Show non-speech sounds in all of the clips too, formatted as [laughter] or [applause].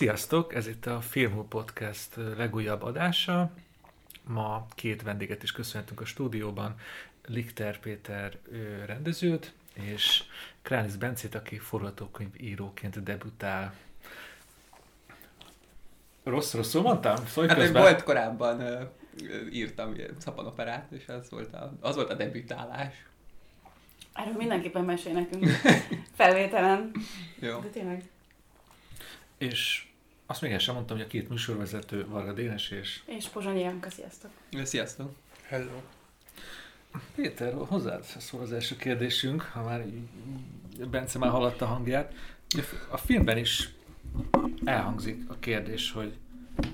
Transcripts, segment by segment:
Sziasztok! Ez itt a Filmhú Podcast legújabb adása. Ma két vendéget is köszöntünk a stúdióban. Lichter Péter rendezőt, és Kránis Bencét, aki forgatókönyv íróként debütál. Rossz, rosszul mondtam? Szólj hát közben. volt korábban uh, írtam szapanoperát, és az volt a, az volt a debütálás. Erről mindenképpen mesél nekünk felvételen. Jó. De tényleg. És azt még el sem mondtam, hogy a két műsorvezető, Varga Dénes és... És Pozsonyi Janka, sziasztok! Sziasztok! Hello! Péter, hozzád szól az első kérdésünk, ha már Bence már hallatta a hangját. A filmben is elhangzik a kérdés, hogy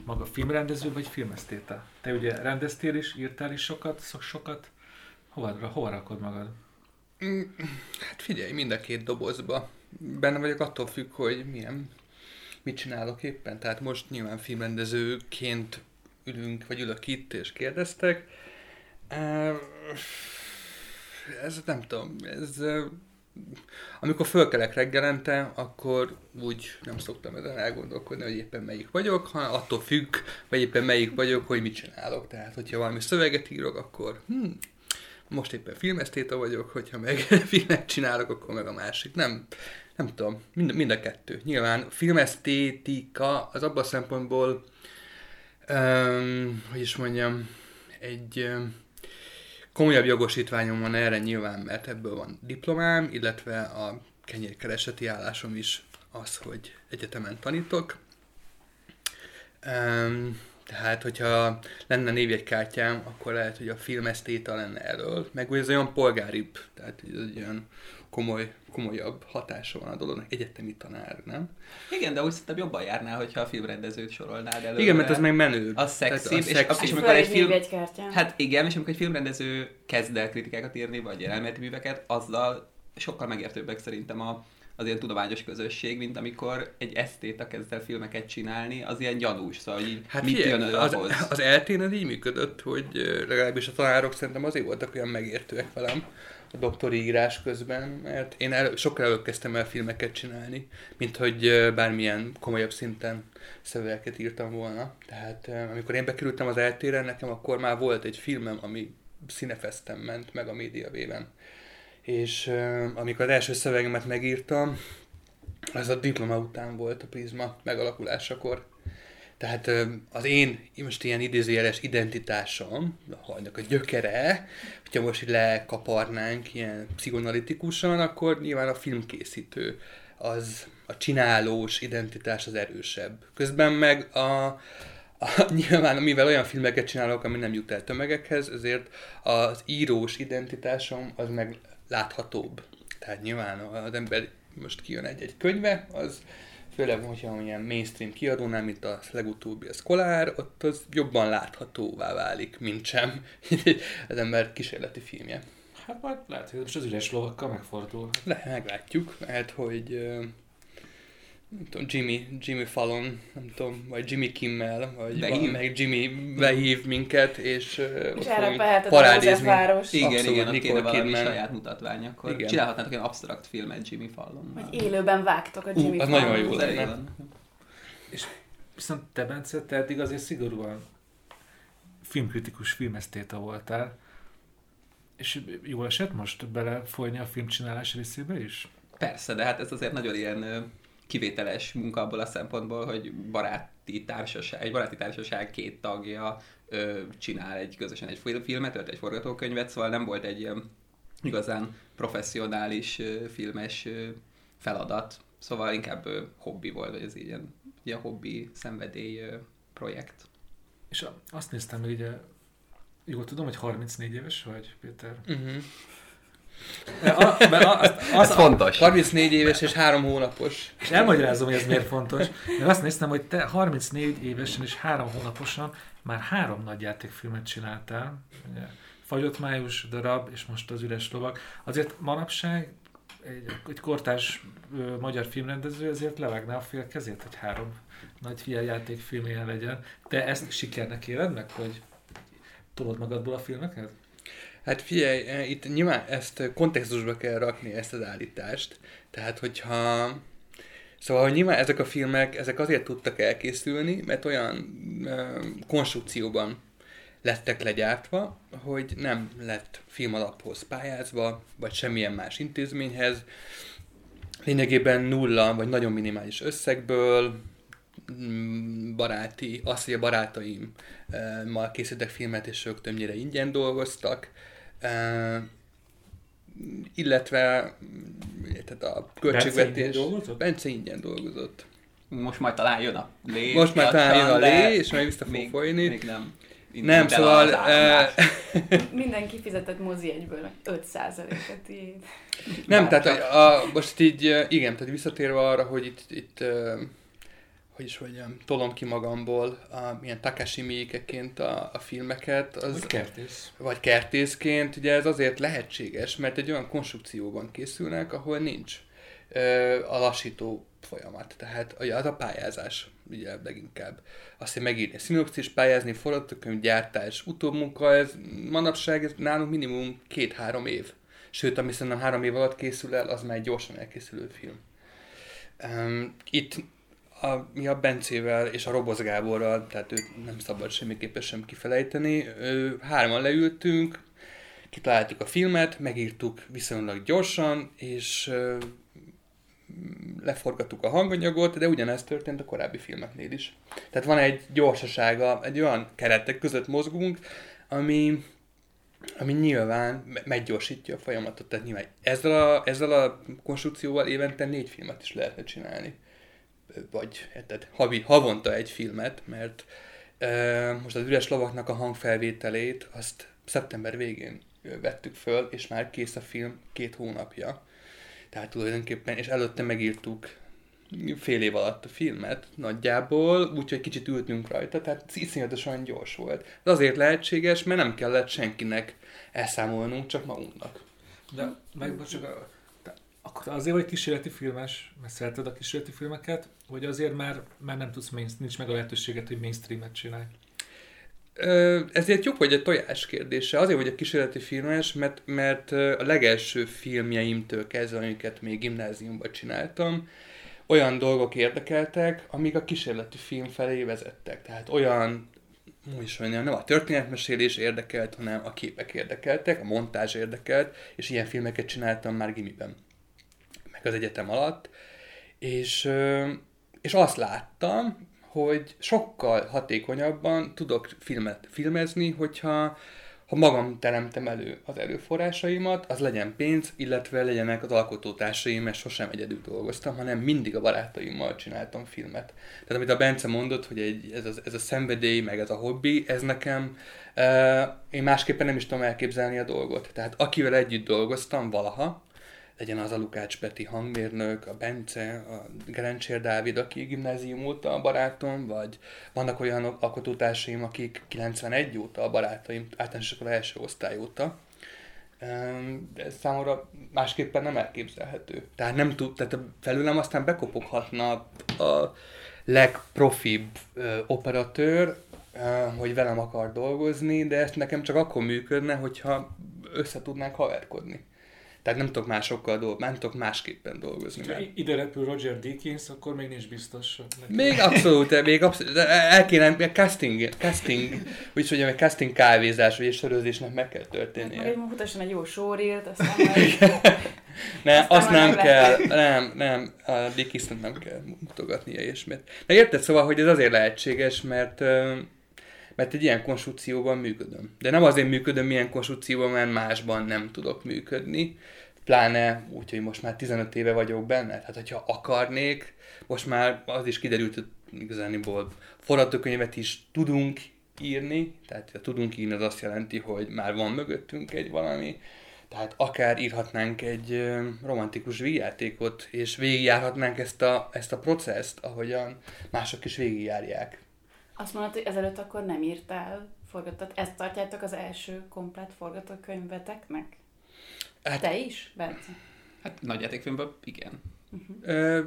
maga filmrendező vagy filmesztéta? Te ugye rendeztél is, írtál is sokat, sokat. Hova, hova rakod magad? Mm, hát figyelj, mind a két dobozba. Benne vagyok attól függ, hogy milyen mit csinálok éppen. Tehát most nyilván filmrendezőként ülünk, vagy ülök itt, és kérdeztek. Ez nem tudom, ez amikor fölkelek reggelente, akkor úgy nem szoktam ezen elgondolkodni, hogy éppen melyik vagyok, hanem attól függ, vagy éppen melyik vagyok, hogy mit csinálok. Tehát, hogyha valami szöveget írok, akkor hm, most éppen filmesztéta vagyok, hogyha meg [laughs] filmet csinálok, akkor meg a másik. Nem, nem tudom, mind, mind a kettő. Nyilván filmesztétika az abban a szempontból, um, hogy is mondjam, egy um, komolyabb jogosítványom van erre nyilván, mert ebből van diplomám, illetve a kenyérkereseti állásom is az, hogy egyetemen tanítok. Um, tehát, hogyha lenne névjegykártyám, akkor lehet, hogy a filmesztéta lenne elől. Meg ez olyan polgáribb, tehát ez egy olyan komoly, komolyabb hatása van a dolognak, egyetemi tanár, nem? Igen, de úgy szerintem jobban járnál, hogyha a filmrendezőt sorolnád elő. Igen, mert az meg menő. Az szexi, és, szexi. és, amikor egy film... Hát igen, és amikor egy filmrendező kezd el kritikákat írni, vagy elméleti műveket, azzal sokkal megértőbbek szerintem a, az ilyen tudományos közösség, mint amikor egy esztéta kezd el filmeket csinálni, az ilyen gyanús, szóval így hát mit jön az, ahhoz? Az eltén az így működött, hogy legalábbis a tanárok szerintem azért voltak olyan megértőek velem, a doktori írás közben, mert én el, sokkal előbb kezdtem el filmeket csinálni, mint hogy bármilyen komolyabb szinten szövegeket írtam volna. Tehát amikor én bekerültem az eltére, nekem akkor már volt egy filmem, ami színefesztem ment meg a média véven. És amikor az első szövegemet megírtam, az a diploma után volt a Prisma megalakulásakor. Tehát az én most ilyen idézőjeles identitásom, annak a gyökere, hogyha most így lekaparnánk ilyen pszichonalitikusan, akkor nyilván a filmkészítő az a csinálós identitás az erősebb. Közben meg a, a, [laughs] nyilván, mivel olyan filmeket csinálok, ami nem jut el tömegekhez, ezért az írós identitásom az meg láthatóbb. Tehát nyilván az ember most kijön egy-egy könyve, az főleg, hogyha ilyen mainstream kiadónál, mint a legutóbbi a Scholar, ott az jobban láthatóvá válik, mint sem [laughs] az ember kísérleti filmje. Hát majd lehet, hogy most az üres lovakkal megfordul. Le, meglátjuk. Lehet, hogy nem tudom, Jimmy, Jimmy Fallon, nem tudom, vagy Jimmy Kimmel, vagy behív. meg Jimmy behív minket, és, és a József város. Igen, Abszolút, igen, ott kéne valami Kidman. saját mutatvány, akkor igen. csinálhatnátok egy absztrakt filmet Jimmy Fallon. Vagy élőben vágtok a Jimmy uh, Fallon. nagyon jó lenne. És viszont te, Bence, te eddig azért szigorúan filmkritikus filmesztéta voltál, és jól esett most belefolyni a filmcsinálás részébe is? Persze, de hát ez azért nagyon ilyen kivételes munka abból a szempontból, hogy baráti társaság, egy baráti társaság két tagja ö, csinál egy közösen egy filmet, vagy egy forgatókönyvet, szóval nem volt egy ilyen igazán professzionális ö, filmes ö, feladat, szóval inkább ö, hobbi volt, vagy ez ilyen, ilyen hobbi szenvedély ö, projekt. És azt néztem, hogy ugye, jól tudom, hogy 34 éves vagy, Péter? Uh-huh. A, az, az, ez fontos. 34 éves és 3 hónapos. És elmagyarázom, hogy ez miért fontos. Mert azt néztem, hogy te 34 évesen és 3 hónaposan már három nagy játékfilmet csináltál. Ugye, Fagyott május, darab, és most az üres lovak. Azért manapság egy, egy kortárs ö, magyar filmrendező ezért levágná a fél kezét, hogy három nagy játékfilmje legyen. Te ezt sikernek éled meg, hogy tolod magadból a filmeket? Hát figyelj, eh, itt nyilván ezt kontextusba kell rakni, ezt az állítást. Tehát, hogyha Szóval, hogy nyilván ezek a filmek, ezek azért tudtak elkészülni, mert olyan ö, konstrukcióban lettek legyártva, hogy nem lett filmalaphoz pályázva, vagy semmilyen más intézményhez. Lényegében nulla, vagy nagyon minimális összegből, mm, baráti, azt, hogy a barátaim ma készítettek filmet, és ők többnyire ingyen dolgoztak, illetve tehát a költségvetés... Bence ingyen dolgozott? Bence ingyen dolgozott. Most majd talán jön a lé. Most majd talán jön a lé, és majd vissza fog folyni. Még nem. Nem, szóval... [laughs] Mindenki fizetett mozi egyből 5%-et így. Nem, tehát a, a, most így, igen, tehát visszatérve arra, hogy itt, itt hogy is mondjam, tolom ki magamból a, milyen Takashi Miikeként a, a filmeket. Az, vagy kertész. Vagy kertészként, ugye ez azért lehetséges, mert egy olyan konstrukcióban készülnek, ahol nincs ö, a lassító folyamat. Tehát az a pályázás, ugye leginkább. Azt, megírni szinopszis, pályázni, forgatókönyv, gyártás, utómunka, ez manapság ez nálunk minimum két-három év. Sőt, ami szerintem három év alatt készül el, az már egy gyorsan elkészülő film. Um, itt a, mi a Bencével és a Roboz Gáborral, tehát őt nem szabad semmiképpen sem kifelejteni. Ő, hárman leültünk, kitaláltuk a filmet, megírtuk viszonylag gyorsan, és ö, leforgattuk a hanganyagot, de ugyanezt történt a korábbi filmeknél is. Tehát van egy gyorsasága, egy olyan keretek között mozgunk, ami, ami nyilván meggyorsítja a folyamatot. Tehát nyilván ezzel a, ezzel a konstrukcióval évente négy filmet is lehetne csinálni vagy tehát havi, havonta egy filmet, mert e, most az üres lovaknak a hangfelvételét azt szeptember végén vettük föl, és már kész a film két hónapja. Tehát tulajdonképpen, és előtte megírtuk fél év alatt a filmet nagyjából, úgyhogy kicsit ültünk rajta, tehát iszonyatosan gyors volt. De azért lehetséges, mert nem kellett senkinek elszámolnunk, csak magunknak. De meg csak akkor azért vagy kísérleti filmes, mert szereted a kísérleti filmeket, vagy azért már, már nem tudsz, main, nincs meg a lehetőséget, hogy mainstreamet csinálj? Ezért jobb, hogy a tojás kérdése. Azért vagy a kísérleti filmes, mert, mert a legelső filmjeimtől kezdve, amiket még gimnáziumban csináltam, olyan dolgok érdekeltek, amik a kísérleti film felé vezettek. Tehát olyan, úgy is mondjam, nem a történetmesélés érdekelt, hanem a képek érdekeltek, a montázs érdekelt, és ilyen filmeket csináltam már gimiben az egyetem alatt, és, és azt láttam, hogy sokkal hatékonyabban tudok filmet filmezni, hogyha ha magam teremtem elő az erőforrásaimat, az legyen pénz, illetve legyenek az alkotótársaim, mert sosem egyedül dolgoztam, hanem mindig a barátaimmal csináltam filmet. Tehát amit a Bence mondott, hogy egy, ez, a, ez a szenvedély, meg ez a hobbi, ez nekem, uh, én másképpen nem is tudom elképzelni a dolgot. Tehát akivel együtt dolgoztam valaha, legyen az a Lukács Peti hangmérnök, a Bence, a Gerencsér Dávid, aki gimnázium óta a barátom, vagy vannak olyan alkotótársaim, akik 91 óta a barátaim, általános iskola első osztály óta. De számomra másképpen nem elképzelhető. Tehát nem tud, tehát felülem aztán bekopoghatna a legprofibb operatőr, hogy velem akar dolgozni, de ezt nekem csak akkor működne, hogyha össze tudnánk haverkodni. Tehát nem tudok másokkal dolgozni, nem tudok másképpen dolgozni. Ha mert... ide repül Roger Deakins, akkor még nincs biztos. Neki. Még abszolút, még abszolút, el kéne, casting, casting, úgy mondjam, egy casting kávézás, vagy egy sörözésnek meg kell történnie. Meg mutasson egy jó sórilt, aztán [laughs] majd... ne, aztán azt nem kell, nem, nem, a Dickinsnek nem kell mutogatnia ilyesmit. De érted, szóval, hogy ez azért lehetséges, mert mert egy ilyen konstrukcióban működöm. De nem azért működöm ilyen konstrukcióban, mert másban nem tudok működni, pláne úgy, hogy most már 15 éve vagyok benne, tehát hogyha akarnék, most már az is kiderült, hogy igazániból forgatókönyvet is tudunk írni, tehát ha tudunk írni, az azt jelenti, hogy már van mögöttünk egy valami, tehát akár írhatnánk egy romantikus vígjátékot, és végigjárhatnánk ezt a, ezt a processzt, ahogyan mások is végigjárják. Azt mondod, hogy ezelőtt akkor nem írtál forgatott. Ezt tartjátok az első komplet forgatókönyveteknek? Hát, Te is, Bence? Hát nagyjátékfilmben igen. Uh-huh. Ö,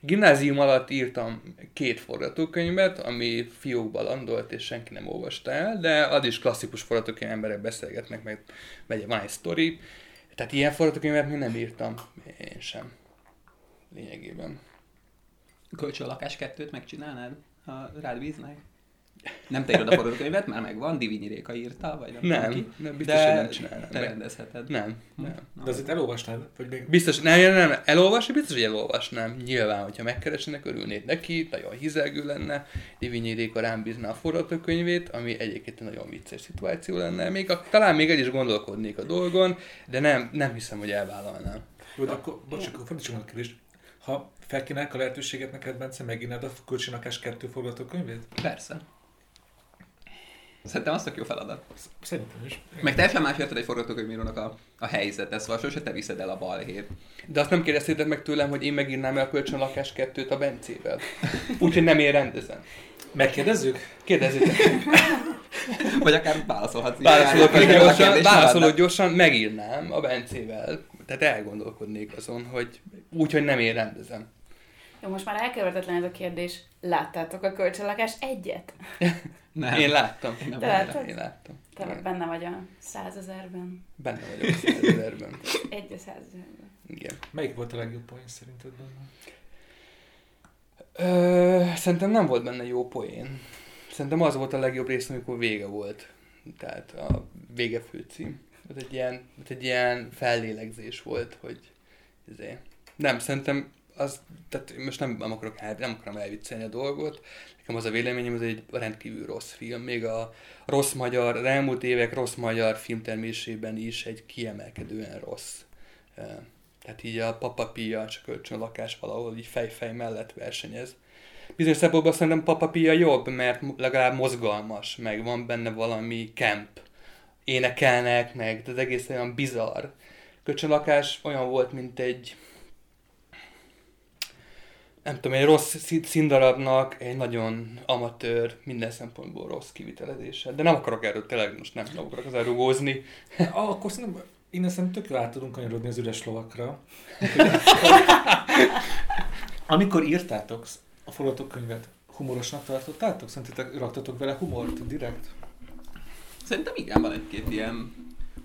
gimnázium alatt írtam két forgatókönyvet, ami fiókban landolt, és senki nem olvasta el, de az is klasszikus forgatókönyv, emberek beszélgetnek, meg megy, van egy sztori. Tehát ilyen forgatókönyvet még nem írtam, én sem. lényegében. Kölcsön a lakás kettőt megcsinálnád, rád bíznak? Nem te írod a forgatókönyvet, már megvan, Divinyi Réka írta, vagy nem, Nem, ki. nem, biztos, de hogy nem csinálnám te meg. rendezheted. Nem, nem. De azért elolvasnád, vagy még Biztos, nem, nem, nem, elolvasni, biztos, hogy elolvasnám. Nyilván, hogyha megkeresnek, örülnék neki, nagyon hizelgő lenne. Divinyi Réka rám bízná a forgatókönyvét, ami egyébként egy nagyon vicces szituáció lenne. Még a, talán még el is gondolkodnék a dolgon, de nem, nem hiszem, hogy elvállalnám. Jó, de akkor, bocs, akkor fordítsuk meg a kérdést. Ha felkínálják a lehetőséget neked, Bence, megírnád a kölcsönakás kettő forgatókönyvét? Persze. Szerintem az tök jó feladat. Szerintem is. Meg teljesen más érted egy forgatókönyvírónak a, a helyzete, szóval sose te viszed el a balhét. De azt nem kérdeztétek meg tőlem, hogy én megírnám el a kölcsönlakás kettőt a Bencével. Úgyhogy nem én rendezem. Megkérdezzük? Kérdezzétek. [laughs] Vagy akár válaszolhatsz. Válaszolok, Járjál, gyorsan, válaszolok gyorsan, megírnám a Bencével. Tehát elgondolkodnék azon, hogy úgy, hogy nem én rendezem. Jó, most már elkerülhetetlen ez a kérdés. Láttátok a kölcsönlakás egyet? [laughs] Nem. Én láttam. Nem. Te láttad? Én láttam. Te Igen. benne vagy a százezerben. Benne vagyok a százezerben. [laughs] Egy a százezerben. Igen. Melyik volt a legjobb poén szerinted benne? Ö, szerintem nem volt benne jó poén. Szerintem az volt a legjobb rész, amikor vége volt. Tehát a vége főcím. Ez egy ilyen, ez egy ilyen fellélegzés volt, hogy izé. Nem, szerintem az, tehát most nem, nem, akarok el, nem akarom elviccelni a dolgot. Nekem az a véleményem, ez egy rendkívül rossz film. Még a rossz magyar, az elmúlt évek rossz magyar filmtermésében is egy kiemelkedően rossz. Tehát így a Papa Pia, csak kölcsön lakás valahol így fej-fej mellett versenyez. Bizonyos szempontból szerintem Papa Pia jobb, mert legalább mozgalmas, meg van benne valami camp. Énekelnek, meg de az egész olyan bizarr. Kölcsönlakás olyan volt, mint egy nem tudom, egy rossz szí- színdarabnak egy nagyon amatőr, minden szempontból rossz kivitelezése. De nem akarok erről tényleg most nem, nem akarok ezzel rugózni. Ah, akkor szerintem innen szerintem tök jól át tudunk kanyarodni az üres lovakra. Amikor írtátok a forgatókönyvet, humorosnak tartottátok? Szerintetek raktatok vele humort direkt? Szerintem igen, van egy-két ilyen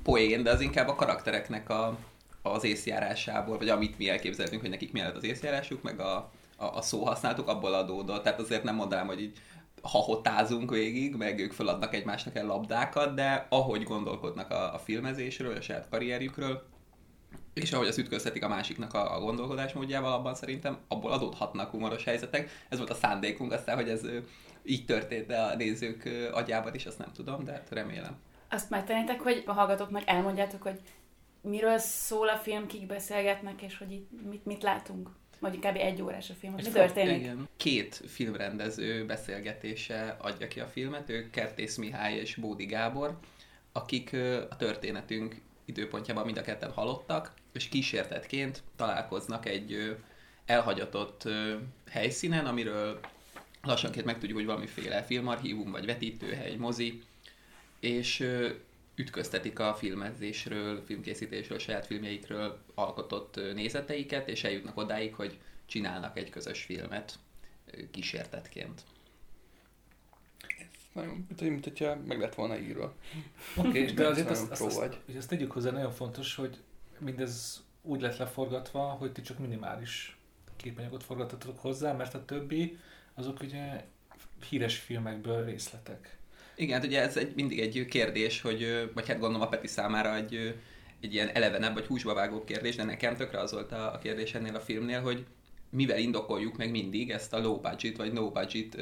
poén, de az inkább a karaktereknek a, az észjárásából, vagy amit mi elképzeltünk, hogy nekik lett az észjárásuk, meg a, a, a szóhasználatuk abból adódott. Tehát azért nem mondanám, hogy így hahotázunk végig, meg ők feladnak egymásnak el labdákat, de ahogy gondolkodnak a, a filmezésről, a saját karrierjükről, és ahogy az ütköztetik a másiknak a, a gondolkodásmódjával, abban szerintem abból adódhatnak humoros helyzetek. Ez volt a szándékunk, aztán, hogy ez így történt de a nézők agyában is, azt nem tudom, de hát remélem. Azt megtenétek, hogy a hallgatóknak elmondjátok, hogy miről szól a film, kik beszélgetnek, és hogy itt mit, mit látunk? Vagy kb. egy órás a film, mi történik? Igen. Két filmrendező beszélgetése adja ki a filmet, ők Kertész Mihály és Bódi Gábor, akik a történetünk időpontjában mind a ketten halottak, és kísértetként találkoznak egy elhagyatott helyszínen, amiről lassanként megtudjuk, hogy valamiféle filmarchívum, vagy vetítőhely, mozi, és ütköztetik a filmezésről, filmkészítésről, saját filmjeikről alkotott nézeteiket, és eljutnak odáig, hogy csinálnak egy közös filmet kísértetként. Nagyon, mint, hogy- mint hogyha meg lett volna írva. Oké, okay, de azért azt, azt, azt, azt, azt tegyük hozzá, nagyon fontos, hogy mindez úgy lett leforgatva, hogy ti csak minimális képanyagot forgatotok hozzá, mert a többi azok ugye híres filmekből részletek. Igen, hát ugye ez egy, mindig egy kérdés, hogy, vagy hát gondolom a Peti számára egy, egy ilyen elevenebb vagy húsba vágó kérdés, de nekem tökre az volt a, a kérdés ennél a filmnél, hogy mivel indokoljuk meg mindig ezt a low budget vagy no budget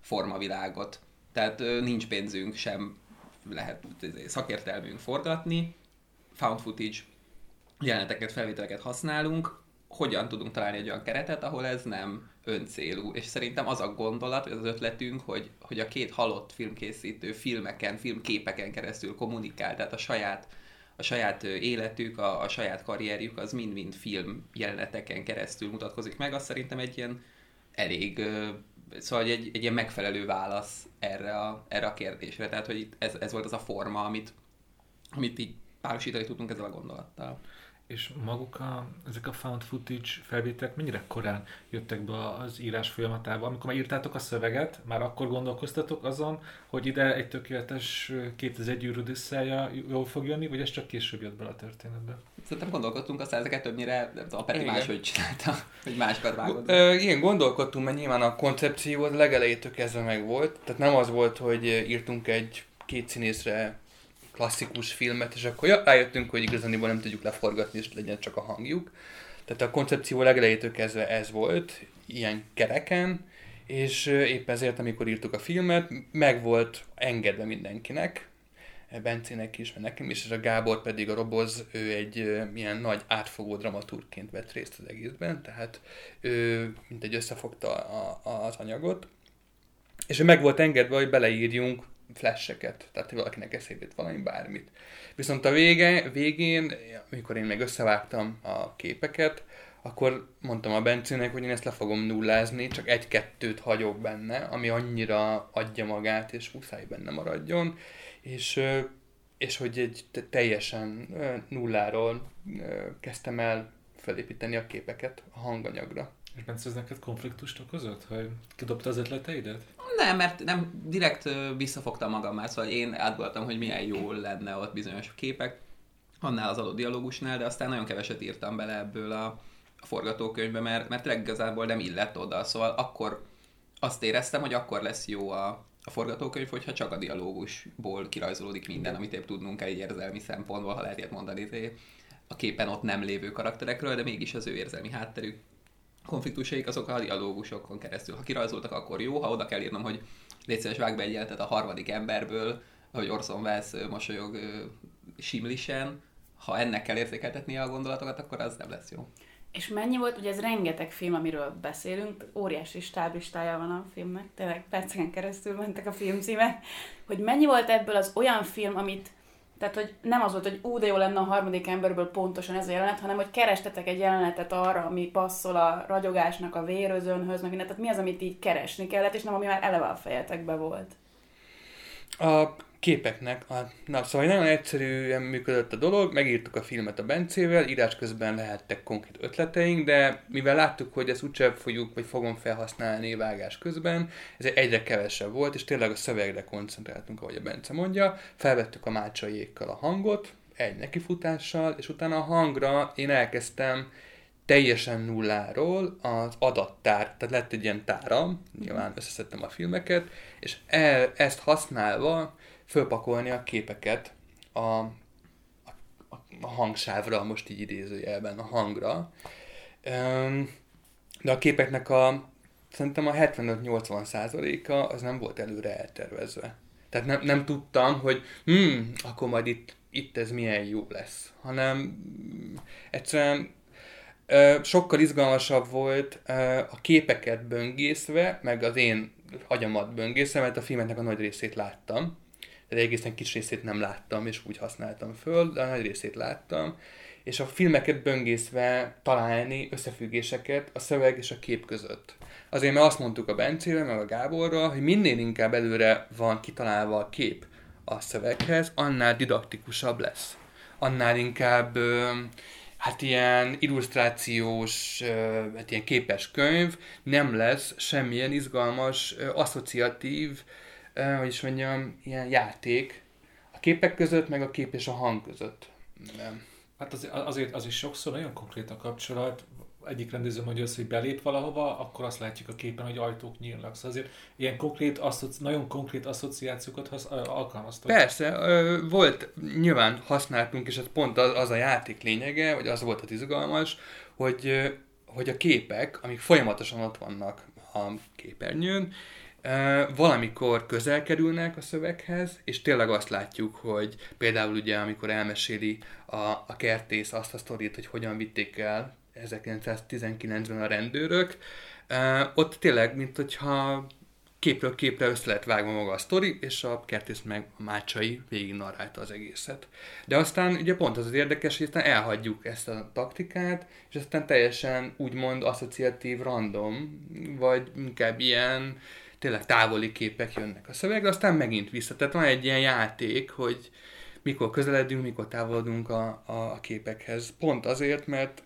formavilágot. Tehát nincs pénzünk sem, lehet izé, szakértelmünk forgatni, found footage jeleneteket, felvételeket használunk, hogyan tudunk találni egy olyan keretet, ahol ez nem öncélú. És szerintem az a gondolat, vagy az ötletünk, hogy, hogy a két halott filmkészítő filmeken, filmképeken keresztül kommunikál, tehát a saját, a saját életük, a, a saját karrierjük az mind-mind film jeleneteken keresztül mutatkozik meg, az szerintem egy ilyen elég, szóval egy, egy ilyen megfelelő válasz erre a, erre a kérdésre. Tehát, hogy itt ez, ez volt az a forma, amit, amit így párosítani tudtunk ezzel a gondolattal. És maguk a, ezek a found footage felvételek mennyire korán jöttek be az írás folyamatába? Amikor már írtátok a szöveget, már akkor gondolkoztatok azon, hogy ide egy tökéletes 2001 űr Odüsszeja jól fog jönni, vagy ez csak később jött bele a történetbe? Szerintem gondolkodtunk, aztán ezeket többnyire a Peti máshogy csinálta, hogy másokat vágott. Igen, gondolkodtunk, mert nyilván a koncepció az legelejétől kezdve meg volt. Tehát nem az volt, hogy írtunk egy két színészre klasszikus filmet, és akkor ja, rájöttünk, hogy igazániból nem tudjuk leforgatni, és legyen csak a hangjuk. Tehát a koncepció legelejétől kezdve ez volt, ilyen kereken, és épp ezért, amikor írtuk a filmet, meg volt engedve mindenkinek, Bencének is, meg nekem is, és a Gábor pedig a Roboz, ő egy milyen nagy átfogó dramaturgként vett részt az egészben, tehát ő mint egy összefogta a, a, az anyagot, és meg volt engedve, hogy beleírjunk flasheket, tehát valakinek eszébe jut valami bármit. Viszont a vége, végén, amikor én meg összevágtam a képeket, akkor mondtam a Bencének, hogy én ezt le fogom nullázni, csak egy-kettőt hagyok benne, ami annyira adja magát, és muszáj benne maradjon, és, és hogy egy teljesen nulláról kezdtem el felépíteni a képeket a hanganyagra. És Bence, ez neked konfliktust okozott, hogy kidobta az ötleteidet? Nem, mert nem direkt visszafogtam magam már, szóval én átgondoltam, hogy milyen jó lenne ott bizonyos képek, annál az adott dialógusnál, de aztán nagyon keveset írtam bele ebből a, a forgatókönyvbe, mert, mert tényleg igazából nem illett oda, szóval akkor azt éreztem, hogy akkor lesz jó a, a forgatókönyv, hogyha csak a dialógusból kirajzolódik minden, amit épp tudnunk kell egy érzelmi szempontból, ha lehet ilyet mondani, a képen ott nem lévő karakterekről, de mégis az ő érzelmi hátterük konfliktusaik azok a dialógusokon keresztül. Ha kirajzoltak, akkor jó, ha oda kell írnom, hogy légy szíves, vág be egy a harmadik emberből, hogy Orson Welles mosolyog simlisen, ha ennek kell értékeltetni a gondolatokat, akkor az nem lesz jó. És mennyi volt, ugye ez rengeteg film, amiről beszélünk, óriási stáblistája van a filmnek, tényleg perceken keresztül mentek a filmcímek, hogy mennyi volt ebből az olyan film, amit tehát, hogy nem az volt, hogy ú, de jó lenne a harmadik emberből pontosan ez a jelenet, hanem hogy kerestetek egy jelenetet arra, ami passzol a ragyogásnak, a vérözönhöz, meg minden. Tehát mi az, amit így keresni kellett, és nem ami már eleve a fejetekbe volt. A képeknek. A, na, szóval nagyon egyszerűen működött a dolog, megírtuk a filmet a Bencével, írás közben lehettek konkrét ötleteink, de mivel láttuk, hogy ezt úgyse fogjuk, vagy fogom felhasználni vágás közben, ez egyre kevesebb volt, és tényleg a szövegre koncentráltunk, ahogy a Bence mondja, felvettük a mácsaiékkal a hangot, egy nekifutással, és utána a hangra én elkezdtem teljesen nulláról az adattár, tehát lett egy ilyen tára, nyilván összeszedtem a filmeket, és e, ezt használva fölpakolni a képeket a, a, a hangsávra, most így idézőjelben, a hangra. De a képeknek a szerintem a 75-80 százaléka az nem volt előre eltervezve. Tehát nem, nem tudtam, hogy hmm, akkor majd itt, itt ez milyen jó lesz, hanem egyszerűen sokkal izgalmasabb volt a képeket böngészve, meg az én agyamat böngészve, mert a filmeknek a nagy részét láttam de egészen kis részét nem láttam, és úgy használtam föl, de a nagy részét láttam, és a filmeket böngészve találni összefüggéseket a szöveg és a kép között. Azért, mert azt mondtuk a Bencével, meg a Gáborral, hogy minél inkább előre van kitalálva a kép a szöveghez, annál didaktikusabb lesz. Annál inkább hát ilyen illusztrációs, hát ilyen képes könyv, nem lesz semmilyen izgalmas, asszociatív hogy is mondjam, ilyen játék a képek között, meg a kép és a hang között. Nem. Hát az, azért az is sokszor nagyon konkrét a kapcsolat. Egyik rendező mondja azt, hogy belép valahova, akkor azt látjuk a képen, hogy ajtók nyílnak. Szóval azért ilyen konkrét, aszoci- nagyon konkrét asszociációkat hasz, alkalmaztak. Persze, volt, nyilván használtunk, és ez pont az, az a játék lényege, vagy az volt az izgalmas, hogy, hogy a képek, amik folyamatosan ott vannak a képernyőn, valamikor közel kerülnek a szöveghez, és tényleg azt látjuk, hogy például ugye, amikor elmeséli a, a kertész azt a sztorit, hogy hogyan vitték el 1919-ben a rendőrök, ott tényleg, mint hogyha képről képre össze lehet vágva maga a sztori, és a kertész meg a mácsai végig narrálta az egészet. De aztán ugye pont az az érdekes, hogy aztán elhagyjuk ezt a taktikát, és aztán teljesen úgymond asszociatív random, vagy inkább ilyen tényleg távoli képek jönnek a szövegre, aztán megint vissza. Tehát van egy ilyen játék, hogy mikor közeledünk, mikor távolodunk a, a képekhez. Pont azért, mert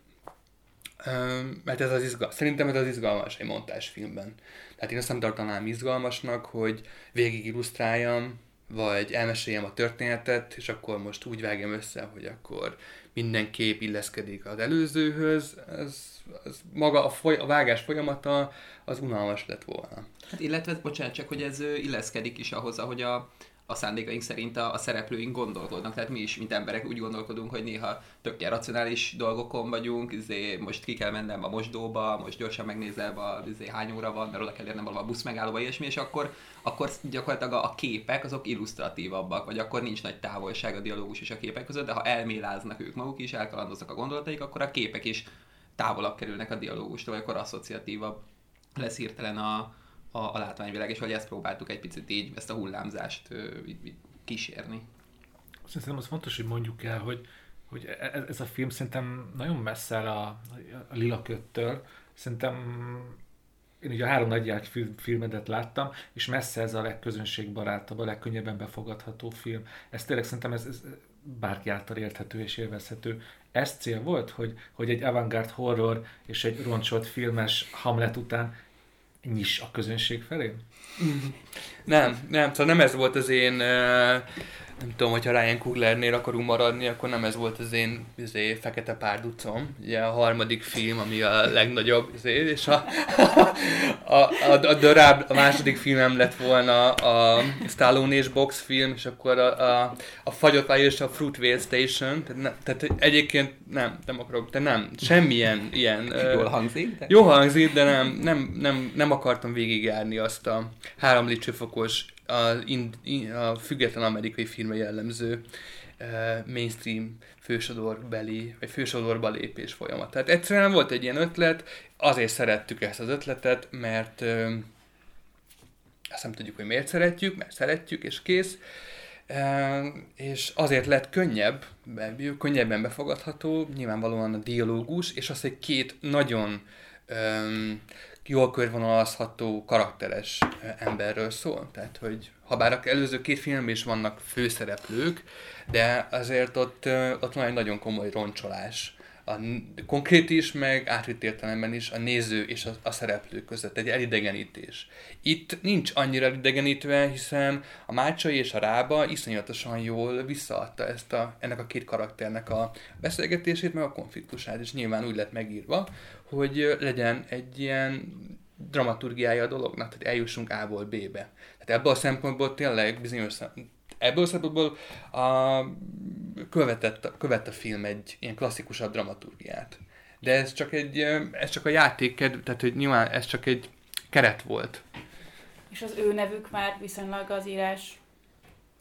mert ez az izgal... szerintem ez az izgalmas egy montásfilmben. Tehát én azt nem tartanám izgalmasnak, hogy végig illusztráljam, vagy elmeséljem a történetet, és akkor most úgy vágjam össze, hogy akkor minden kép illeszkedik az előzőhöz, ez, ez maga a, foly, a vágás folyamata az unalmas lett volna. Illetve, bocsánat, csak hogy ez illeszkedik is ahhoz, ahogy a, a szándékaink szerint a, a szereplőink gondolkodnak. Tehát mi is, mint emberek úgy gondolkodunk, hogy néha tök racionális dolgokon vagyunk, izé, most ki kell mennem a mosdóba, most gyorsan megnézel, a, izé, hány óra van, mert oda kell érnem valahol a busz megállóba, ilyesmi, és akkor, akkor gyakorlatilag a, a képek azok illusztratívabbak, vagy akkor nincs nagy távolság a dialógus és a képek között, de ha elméláznak ők maguk is, elkalandoznak a gondolataik, akkor a képek is távolabb kerülnek a dialógustól, vagy akkor asszociatívabb lesz hirtelen a, a, a látványvilág, és hogy ezt próbáltuk egy picit így, ezt a hullámzást így, így kísérni. Szerintem az fontos, hogy mondjuk el, hogy, hogy e, e, ez a film szerintem nagyon messze a, a lila köttől. Szerintem én ugye a három nagy filmedet láttam, és messze ez a legközönségbarátabb, a legkönnyebben befogadható film. Ez tényleg szerintem ez, ez bárki által érthető és élvezhető. Ez cél volt, hogy, hogy egy avantgárd horror és egy roncsolt filmes Hamlet után nyis a közönség felé? Nem, nem, szóval nem ez volt az én nem tudom, hogyha Ryan Cooglernél akarunk maradni, akkor nem ez volt az én izé, fekete párducom, ugye a harmadik film, ami a legnagyobb, izé, és a, a, a, a, Rab, a második filmem lett volna a Stallone és Box film, és akkor a, a, a Fagyott és a Fruitvale Station, tehát, ne, tehát egyébként nem, nem akarok, de nem, semmilyen ilyen... Jól hangzik? De... Jó hangzik, de nem, nem, nem, nem akartam végigjárni azt a három lépcsőfokos a, in, in, a független amerikai filmre jellemző uh, mainstream fősodorbeli, vagy fősodorba lépés folyamat. Tehát egyszerűen volt egy ilyen ötlet, azért szerettük ezt az ötletet, mert azt nem tudjuk, hogy miért szeretjük, mert szeretjük, és kész. Uh, és azért lett könnyebb, könnyebben befogadható, nyilvánvalóan a dialógus, és az, hogy két nagyon jól körvonalazható, karakteres emberről szól. Tehát, hogy ha bár a előző két filmben is vannak főszereplők, de azért ott, ott van egy nagyon komoly roncsolás. A konkrét is, meg átvitt értelemben is a néző és a, a szereplő között egy elidegenítés. Itt nincs annyira elidegenítve, hiszen a Mácsai és a Rába iszonyatosan jól visszaadta ezt a, ennek a két karakternek a beszélgetését, meg a konfliktusát, és nyilván úgy lett megírva, hogy legyen egy ilyen dramaturgiája a dolognak, tehát eljussunk A-ból B-be. Tehát ebből a szempontból tényleg bizonyos ebből szempontból a, követett, követett a film egy ilyen klasszikusabb dramaturgiát. De ez csak egy, ez csak a játék, tehát hogy nyilván ez csak egy keret volt. És az ő nevük már viszonylag az írás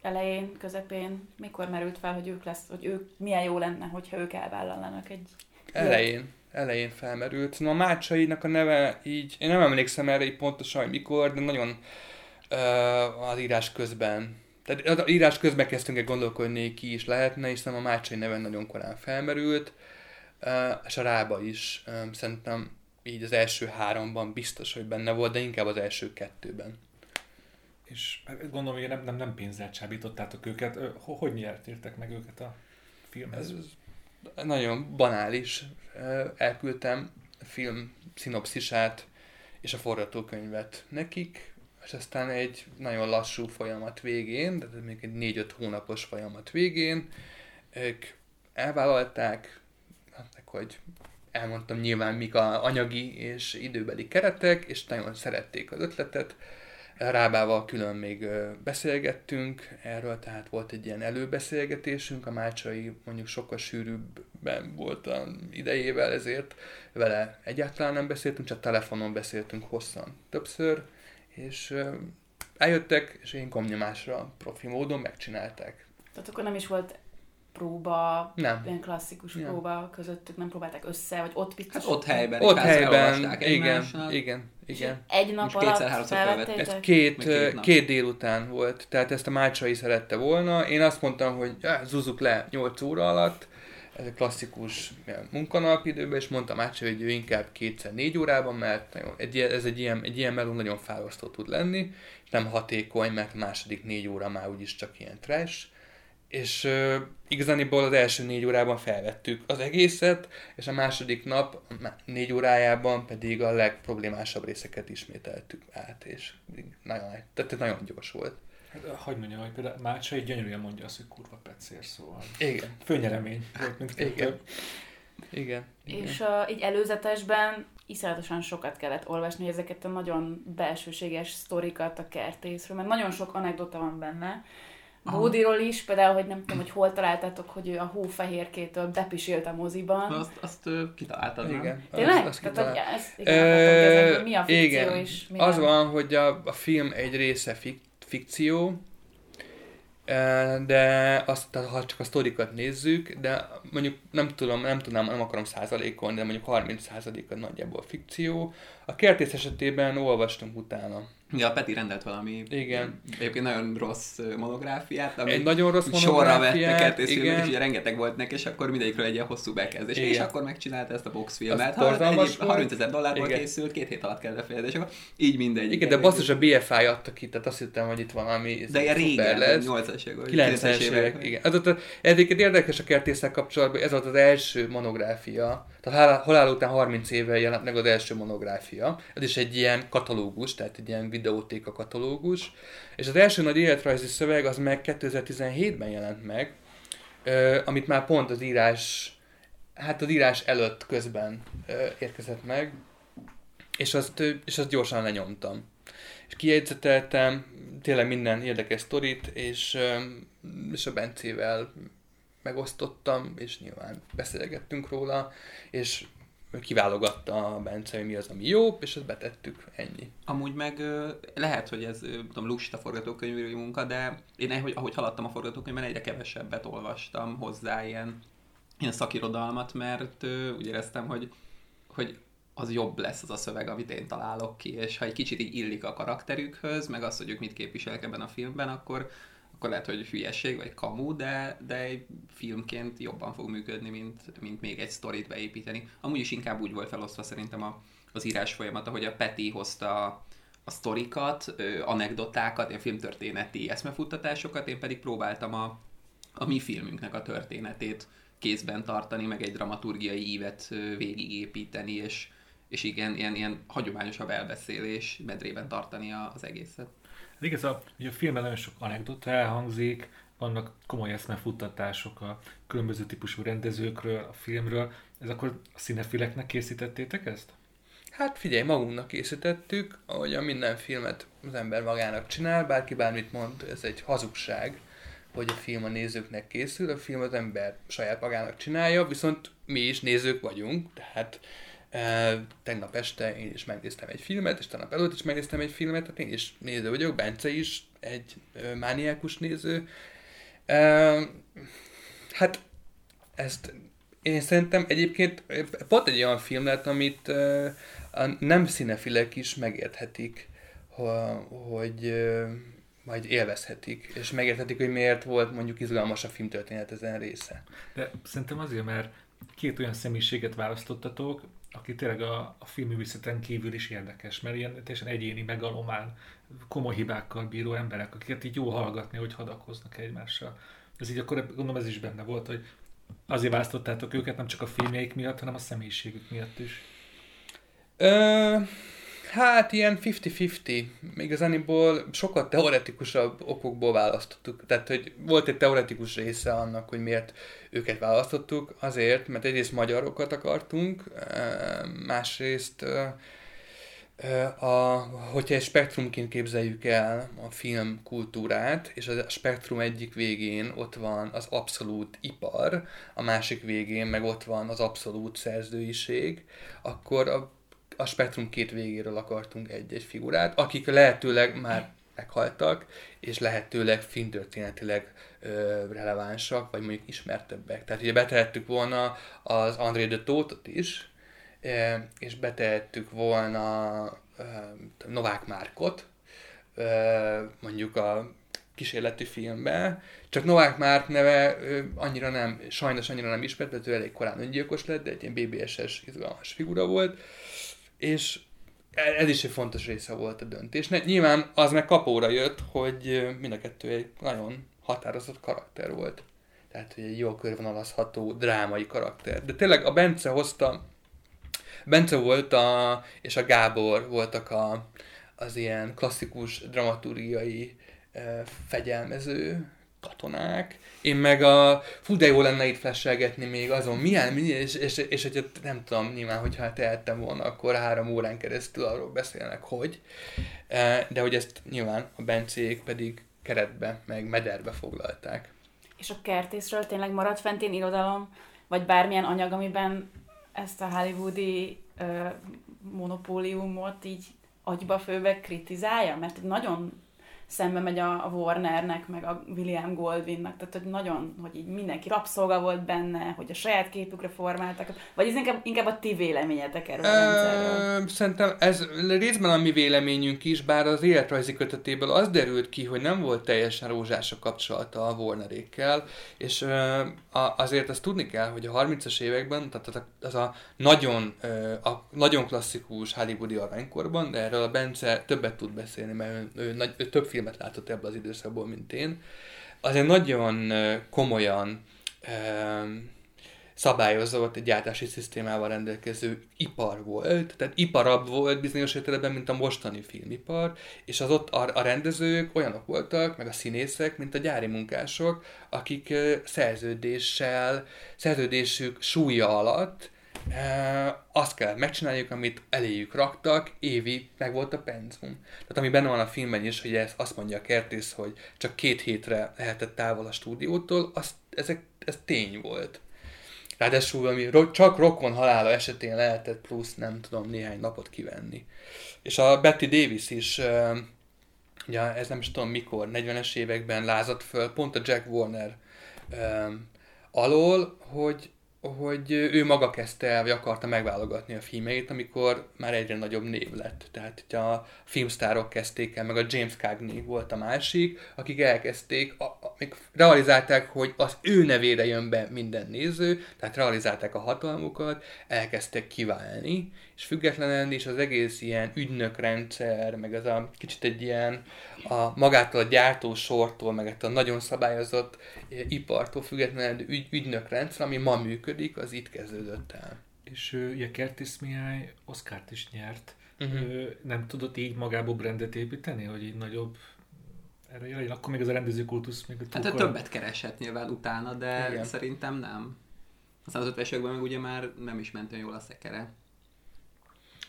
elején, közepén, mikor merült fel, hogy ők lesz, hogy ők milyen jó lenne, hogyha ők elvállalnának egy... Elején elején felmerült. Na a Mácsainak a neve így, én nem emlékszem erre így pontosan, hogy mikor, de nagyon uh, az írás közben. Tehát az írás közben kezdtünk egy gondolkodni, ki is lehetne, hiszen a Mácsai neve nagyon korán felmerült, uh, és a Rába is um, szerintem így az első háromban biztos, hogy benne volt, de inkább az első kettőben. És gondolom, hogy nem, nem, nem pénzzel csábítottátok őket. Hogy nyertétek meg őket a filmhez? Ez, nagyon banális. Elküldtem a film szinopszisát és a forgatókönyvet nekik, és aztán egy nagyon lassú folyamat végén, de még egy négy-öt hónapos folyamat végén, ők elvállalták, hogy elmondtam nyilván mik a anyagi és időbeli keretek, és nagyon szerették az ötletet, Rábával külön még beszélgettünk erről, tehát volt egy ilyen előbeszélgetésünk, a Mácsai mondjuk sokkal sűrűbben volt a idejével, ezért vele egyáltalán nem beszéltünk, csak telefonon beszéltünk hosszan többször, és eljöttek, és én komnyomásra profi módon megcsinálták. Tehát akkor nem is volt próba, nem. ilyen klasszikus nem. próba közöttük, nem próbálták össze, vagy ott biztos? Hát ott helyben. Ott helyben, igen, igen, igen. Egy nap Most alatt Ez két, két, két délután volt, tehát ezt a Mácsai szerette volna. Én azt mondtam, hogy ja, zuzuk le 8 óra alatt, ez egy klasszikus munkanapidőben, és mondtam Mácsai, hogy ő inkább kétszer négy órában, mert nagyon, egy, ez egy ilyen, egy ilyen meló nagyon fárasztó tud lenni, és nem hatékony, mert a második négy óra már úgyis csak ilyen trash és uh, igazániból az első négy órában felvettük az egészet, és a második nap négy órájában pedig a legproblémásabb részeket ismételtük át, és nagyon, tehát nagyon gyors volt. Hát, hogy mondjam, hogy például Mácsai gyönyörűen mondja azt, hogy kurva pecér, szóval. Igen. Főnyeremény volt, mint Igen. Igen. És uh, így előzetesben iszonyatosan sokat kellett olvasni ezeket a nagyon belsőséges sztorikat a kertészről, mert nagyon sok anekdota van benne. Bódiról is, például, hogy nem tudom, hogy hol találtátok, hogy ő a hófehérkétől bepisilt a moziban. Azt, azt kitaláltad, Igen. nem? Tényleg? Azt, azt Tehát, hogy ez, igen, uh, kezdeni, mi a fikció igen. és mi Az nem. van, hogy a, a film egy része fik, fikció, de azt, tehát ha csak a sztorikat nézzük, de mondjuk nem tudom, nem tudnám, nem akarom százalékon, de mondjuk 30 százaléka nagyjából fikció. A kertész esetében olvastunk utána. Ja, Peti rendelt valami Igen. egyébként nagyon rossz monográfiát, ami Egy nagyon rossz sorra vette monográfiát, kertészfilmet, és ugye rengeteg volt neki, és akkor mindegyikről egy ilyen hosszú bekezdés. Igen. És akkor megcsinálta ezt a boxfilmet. Volt. 30 ezer dollárból Igen. készült, két hét alatt kell befejezni, és akkor így mindegy. Igen, de basszus a BFI adta ki, tehát azt hittem, hogy itt valami De ilyen régen, lesz. 8-as évek, 90-es évek, igen. Az ott, a- egyébként érdekes a kertészek kapcsolatban, ez volt az első monográfia, tehát halál, halál után 30 éve jelent meg az első monográfia. Ez is egy ilyen katalógus, tehát egy ilyen videótéka katalógus. És az első nagy életrajzi szöveg az meg 2017-ben jelent meg, amit már pont az írás, hát az írás előtt közben érkezett meg, és azt, és azt gyorsan lenyomtam. És kijegyzeteltem tényleg minden érdekes sztorit, és, és a Bencével megosztottam, és nyilván beszélgettünk róla, és kiválogatta a Bence, hogy mi az, ami jó, és azt betettük, ennyi. Amúgy meg lehet, hogy ez tudom, lusta forgatókönyvírői munka, de én ahogy, ahogy haladtam a forgatókönyvben, egyre kevesebbet olvastam hozzá ilyen, ilyen szakirodalmat, mert úgy éreztem, hogy, hogy az jobb lesz az a szöveg, amit én találok ki, és ha egy kicsit így illik a karakterükhöz, meg az, hogy ők mit képviselnek ebben a filmben, akkor, akkor lehet, hogy hülyeség vagy kamu, de, de egy filmként jobban fog működni, mint, mint még egy sztorit beépíteni. Amúgy is inkább úgy volt felosztva szerintem a, az írás folyamata, hogy a Peti hozta a, a sztorikat, ö, anekdotákat, ilyen filmtörténeti eszmefuttatásokat, én pedig próbáltam a, a mi filmünknek a történetét kézben tartani, meg egy dramaturgiai ívet végigépíteni, és, és igen, ilyen, ilyen hagyományosabb elbeszélés medrében tartani az egészet. Hát igaz, a, a filmben nagyon sok anekdota elhangzik, vannak komoly eszmefuttatások a különböző típusú rendezőkről, a filmről. Ez akkor a színefileknek készítettétek ezt? Hát figyelj, magunknak készítettük, ahogy a minden filmet az ember magának csinál, bárki bármit mond, ez egy hazugság, hogy a film a nézőknek készül, a film az ember saját magának csinálja, viszont mi is nézők vagyunk, tehát tegnap este én is megnéztem egy filmet, és tegnap előtt is megnéztem egy filmet, tehát én is néző vagyok, Bence is egy mániákus néző. Hát ezt én szerintem egyébként pont egy olyan film lett, amit a nem színefilek is megérthetik, ho- hogy majd élvezhetik, és megérthetik, hogy miért volt mondjuk izgalmas a filmtörténet ezen része. De szerintem azért, mert két olyan személyiséget választottatok, aki tényleg a, a filmművészeten kívül is érdekes, mert ilyen teljesen egyéni, megalomán, komoly hibákkal bíró emberek, akiket így jó hallgatni, hogy hadakoznak egymással. Ez így akkor gondolom ez is benne volt, hogy azért választottátok őket nem csak a filmjeik miatt, hanem a személyiségük miatt is. Ö, hát ilyen 50-50. Igazániból sokkal teoretikusabb okokból választottuk. Tehát, hogy volt egy teoretikus része annak, hogy miért őket választottuk. Azért, mert egyrészt magyarokat akartunk, ö, másrészt ö, ö, a, hogyha egy spektrumként képzeljük el a film kultúrát, és a spektrum egyik végén ott van az abszolút ipar, a másik végén meg ott van az abszolút szerzőiség, akkor a a spektrum két végéről akartunk egy-egy figurát, akik lehetőleg már meghaltak, és lehetőleg filmtörténetileg ö, relevánsak, vagy mondjuk ismertebbek. Tehát ugye betehettük volna az André de Tótot is, és betehettük volna ö, Novák Márkot, ö, mondjuk a kísérleti filmbe, csak Novák Márk neve ö, annyira nem, sajnos annyira nem ismert, mert ő elég korán öngyilkos lett, de egy ilyen BBS-es izgalmas figura volt, és ez is egy fontos része volt a döntésnek. Nyilván az meg kapóra jött, hogy mind a kettő egy nagyon határozott karakter volt. Tehát, hogy egy jól körvonalazható drámai karakter. De tényleg a Bence hozta, Bence volt a, és a Gábor voltak a, az ilyen klasszikus dramaturgiai e, fegyelmező katonák. Én meg a, fú, de jó lenne itt flesselgetni még azon, milyen, milyen és, és, és, és nem tudom, nyilván, hogyha tehettem volna, akkor három órán keresztül arról beszélnek, hogy. E, de hogy ezt nyilván a Bencék pedig keretbe, meg mederbe foglalták. És a kertészről tényleg maradt fent én irodalom, vagy bármilyen anyag, amiben ezt a hollywoodi ö, monopóliumot így agyba főbe kritizálja? Mert nagyon szembe megy a, Warnernek, meg a William Goldwynnak, tehát hogy nagyon, hogy így mindenki rabszolga volt benne, hogy a saját képükre formáltak, vagy ez inkább, inkább a ti véleményetek erről a rendszerről? Szerintem ez részben a mi véleményünk is, bár az életrajzi kötetéből az derült ki, hogy nem volt teljesen rózsás a kapcsolata a Warnerékkel, és azért azt tudni kell, hogy a 30-as években, tehát az a nagyon, a nagyon klasszikus hollywoodi aranykorban, de erről a Bence többet tud beszélni, mert ő, ő, ő, ő több filmet látott ebből az időszakból, mint én, azért nagyon komolyan szabályozott egy gyártási szisztémával rendelkező ipar volt, tehát iparabb volt bizonyos értelemben, mint a mostani filmipar, és az ott a, a rendezők olyanok voltak, meg a színészek, mint a gyári munkások, akik szerződéssel, szerződésük súlya alatt azt kell megcsináljuk, amit eléjük raktak, évi meg volt a penzum. Tehát ami benne van a filmben is, hogy ez azt mondja a kertész, hogy csak két hétre lehetett távol a stúdiótól, az, ezek, ez tény volt. Ráadásul ami csak rokon halála esetén lehetett plusz, nem tudom, néhány napot kivenni. És a Betty Davis is, ugye ez nem is tudom mikor, 40-es években lázadt föl, pont a Jack Warner alól, hogy hogy ő maga kezdte el, vagy akarta megválogatni a filmeit, amikor már egyre nagyobb név lett. Tehát itt a filmsztárok kezdték el, meg a James Cagney volt a másik, akik elkezdték, a, még realizálták, hogy az ő nevére jön be minden néző, tehát realizálták a hatalmukat, elkezdtek kiválni, és függetlenül is az egész ilyen ügynökrendszer, meg az a kicsit egy ilyen a magától a gyártósortól, meg a nagyon szabályozott ipartól függetlenül ügy, ügynökrendszer, ami ma működik, az itt kezdődött el. És ugye Kertis Mihály Oszkárt is nyert. Uh-huh. Nem tudott így magából brendet építeni, hogy így nagyobb erre legyen? Akkor még az a rendezőkultusz még a Hát többet keresett nyilván utána, de Igen. szerintem nem. Aztán az 50 meg ugye már nem is ment olyan jól a szekere.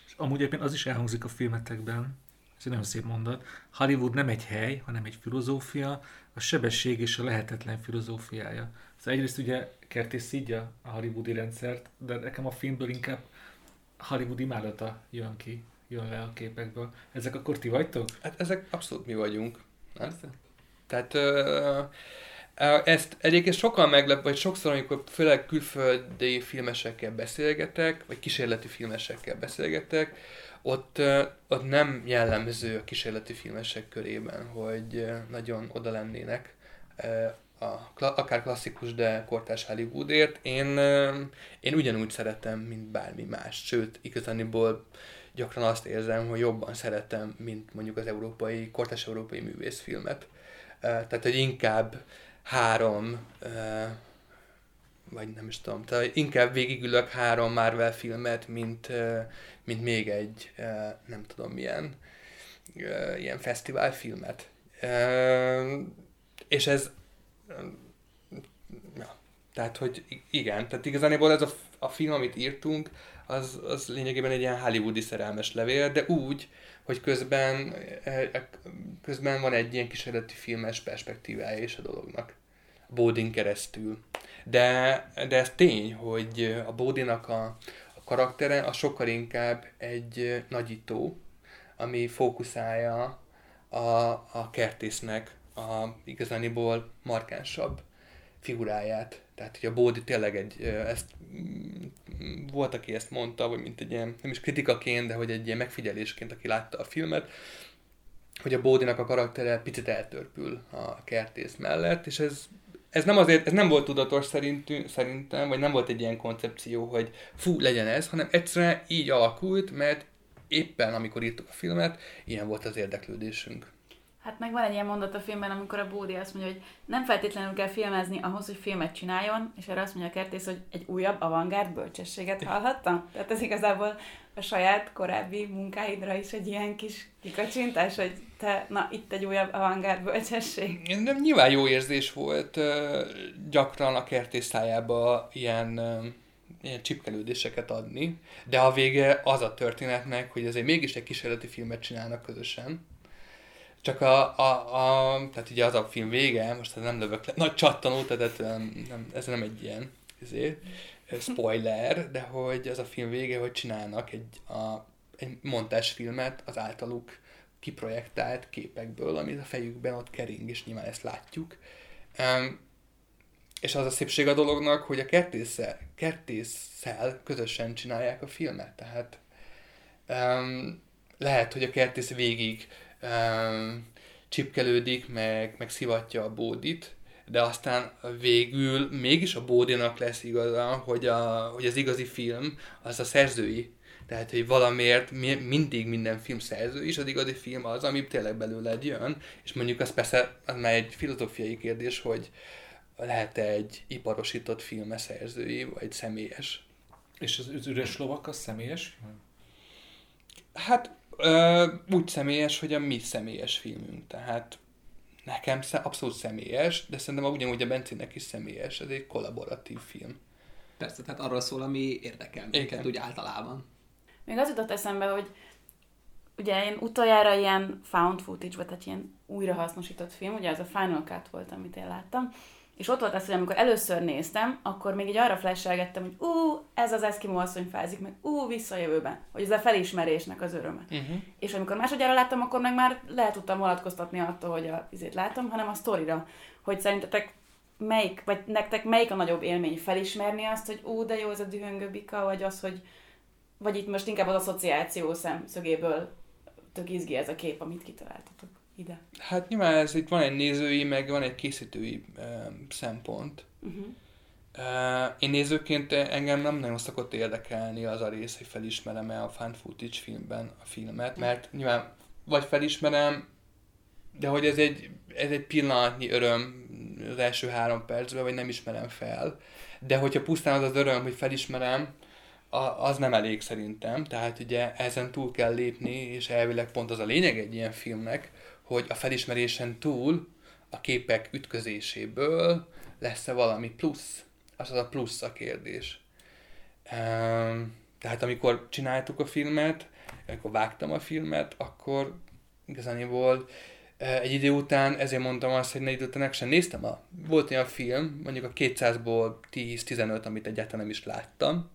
És amúgy egyébként az is elhangzik a filmetekben, ez egy nagyon szép mondat, Hollywood nem egy hely, hanem egy filozófia, a sebesség és a lehetetlen filozófiája. Szóval egyrészt ugye Kertész szídja a hollywoodi rendszert, de nekem a filmből inkább Hollywood imádata jön ki, jön le a képekből. Ezek akkor ti vagytok? Hát ezek abszolút mi vagyunk. Persze. Tehát uh, ezt egyébként sokan meglep, vagy sokszor, amikor főleg külföldi filmesekkel beszélgetek, vagy kísérleti filmesekkel beszélgetek, ott, ott nem jellemző a kísérleti filmesek körében, hogy nagyon oda lennének a, akár klasszikus, de kortás Hollywoodért. Én, én ugyanúgy szeretem, mint bármi más. Sőt, igazániból gyakran azt érzem, hogy jobban szeretem, mint mondjuk az európai, kortás európai művészfilmet. Tehát, hogy inkább három vagy nem is tudom, tehát inkább végigülök három Marvel filmet, mint, mint még egy, nem tudom milyen, ilyen fesztiválfilmet. És ez, ja, tehát, hogy igen, tehát igazából ez a, a film, amit írtunk, az, az lényegében egy ilyen hollywoodi szerelmes levél, de úgy, hogy közben, közben van egy ilyen kísérleti filmes perspektívája is a dolognak. Bódin keresztül. De, de ez tény, hogy a Bódinak a, a karaktere a sokkal inkább egy nagyító, ami fókuszálja a, a kertésznek a igazániból markánsabb figuráját. Tehát, hogy a Bódi tényleg egy, ezt volt, aki ezt mondta, vagy mint egy ilyen, nem is kritikaként, de hogy egy ilyen megfigyelésként, aki látta a filmet, hogy a Bódinak a karaktere picit eltörpül a kertész mellett, és ez ez nem azért, ez nem volt tudatos szerintünk, szerintem, vagy nem volt egy ilyen koncepció, hogy fú, legyen ez, hanem egyszerűen így alakult, mert éppen amikor írtuk a filmet, ilyen volt az érdeklődésünk. Hát meg van egy ilyen mondat a filmben, amikor a Bódi azt mondja, hogy nem feltétlenül kell filmezni ahhoz, hogy filmet csináljon, és erre azt mondja a kertész, hogy egy újabb avantgárd bölcsességet hallhattam. Tehát ez igazából a saját korábbi munkáidra is egy ilyen kis kikacsintás, hogy te, na, itt egy újabb avantgárd bölcsesség. Nem, nyilván jó érzés volt gyakran a kertész szájába ilyen, ilyen csipkelődéseket adni, de a vége az a történetnek, hogy azért mégis egy kísérleti filmet csinálnak közösen, csak a, a, a, tehát ugye az a film vége, most nem lövök le, [laughs] nagy csattanó, tehát nem, nem, ez nem egy ilyen ezért, spoiler, de hogy az a film vége, hogy csinálnak egy, a, egy montásfilmet az általuk kiprojektált képekből, amit a fejükben ott kering, és nyilván ezt látjuk. Um, és az a szépség a dolognak, hogy a kertésszel, kertésszel közösen csinálják a filmet, tehát um, lehet, hogy a kertész végig um, csipkelődik, meg, meg szivatja a bódit, de aztán végül mégis a bódinak lesz igaza, hogy, a, hogy az igazi film az a szerzői. Tehát, hogy valamiért mindig minden film szerző is, az igazi film az, ami tényleg belőled jön, és mondjuk az persze az már egy filozófiai kérdés, hogy lehet-e egy iparosított filme szerzői, vagy személyes. És az üres lovak az személyes? Hát Ö, úgy személyes, hogy a mi személyes filmünk. Tehát nekem abszolút személyes, de szerintem ugyanúgy a Bencinek is személyes. Ez egy kollaboratív film. Persze, tehát arról szól, ami érdekel minket úgy általában. Még az jutott eszembe, hogy ugye én utoljára ilyen found footage, tehát ilyen újrahasznosított film, ugye ez a Final Cut volt, amit én láttam, és ott volt az, hogy amikor először néztem, akkor még így arra flashelgettem, hogy ú, ez az Eskimo asszony fázik meg, ú, visszajövőben. Hogy ez a felismerésnek az öröme. Uh-huh. És amikor másodjára láttam, akkor meg már lehet tudtam vonatkoztatni attól, hogy a izét látom, hanem a sztorira. Hogy szerintetek melyik, vagy nektek melyik a nagyobb élmény felismerni azt, hogy ú, de jó ez a dühöngő bika, vagy az, hogy vagy itt most inkább az asszociáció szemszögéből tök izgi ez a kép, amit kitaláltatok ide? Hát nyilván ez itt van egy nézői, meg van egy készítői uh, szempont. Uh-huh. Uh, én nézőként engem nem nagyon szokott érdekelni az a rész, hogy felismerem-e a fan footage filmben a filmet, mert nyilván vagy felismerem, de hogy ez egy, ez egy pillanatnyi öröm az első három percben, vagy nem ismerem fel. De hogyha pusztán az az öröm, hogy felismerem, az nem elég szerintem. Tehát ugye ezen túl kell lépni, és elvileg pont az a lényeg egy ilyen filmnek, hogy a felismerésen túl a képek ütközéséből lesz-e valami plusz. Az az a plusz a kérdés. Tehát amikor csináltuk a filmet, amikor vágtam a filmet, akkor igazániból egy idő után, ezért mondtam azt, hogy ne idő után sem néztem. A, volt olyan film, mondjuk a 200-ból 10-15, amit egyáltalán nem is láttam.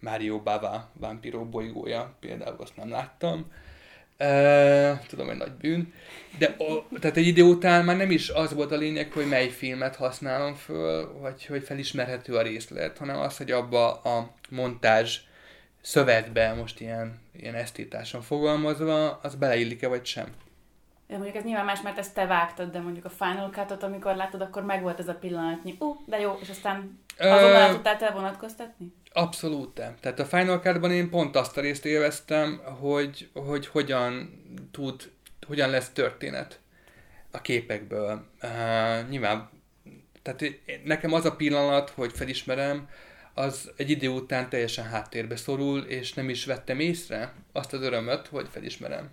Mario Bava Vampiro bolygója például azt nem láttam Tudom, hogy nagy bűn. De o, tehát egy idő után már nem is az volt a lényeg, hogy mely filmet használom föl, vagy hogy felismerhető a részlet, hanem az, hogy abba a montázs szövetbe, most ilyen, ilyen esztétáson fogalmazva, az beleillik-e vagy sem. De mondjuk ez nyilván más, mert ezt te vágtad, de mondjuk a Final Cut-ot, amikor látod, akkor megvolt ez a pillanatnyi, ú, uh, de jó, és aztán azonnal uh, tudtál te vonatkoztatni? Abszolút. Tehát a Final Cut-ban én pont azt a részt élveztem, hogy, hogy hogyan tud, hogyan lesz történet a képekből. Uh, nyilván, tehát nekem az a pillanat, hogy felismerem, az egy idő után teljesen háttérbe szorul, és nem is vettem észre azt az örömöt, hogy felismerem,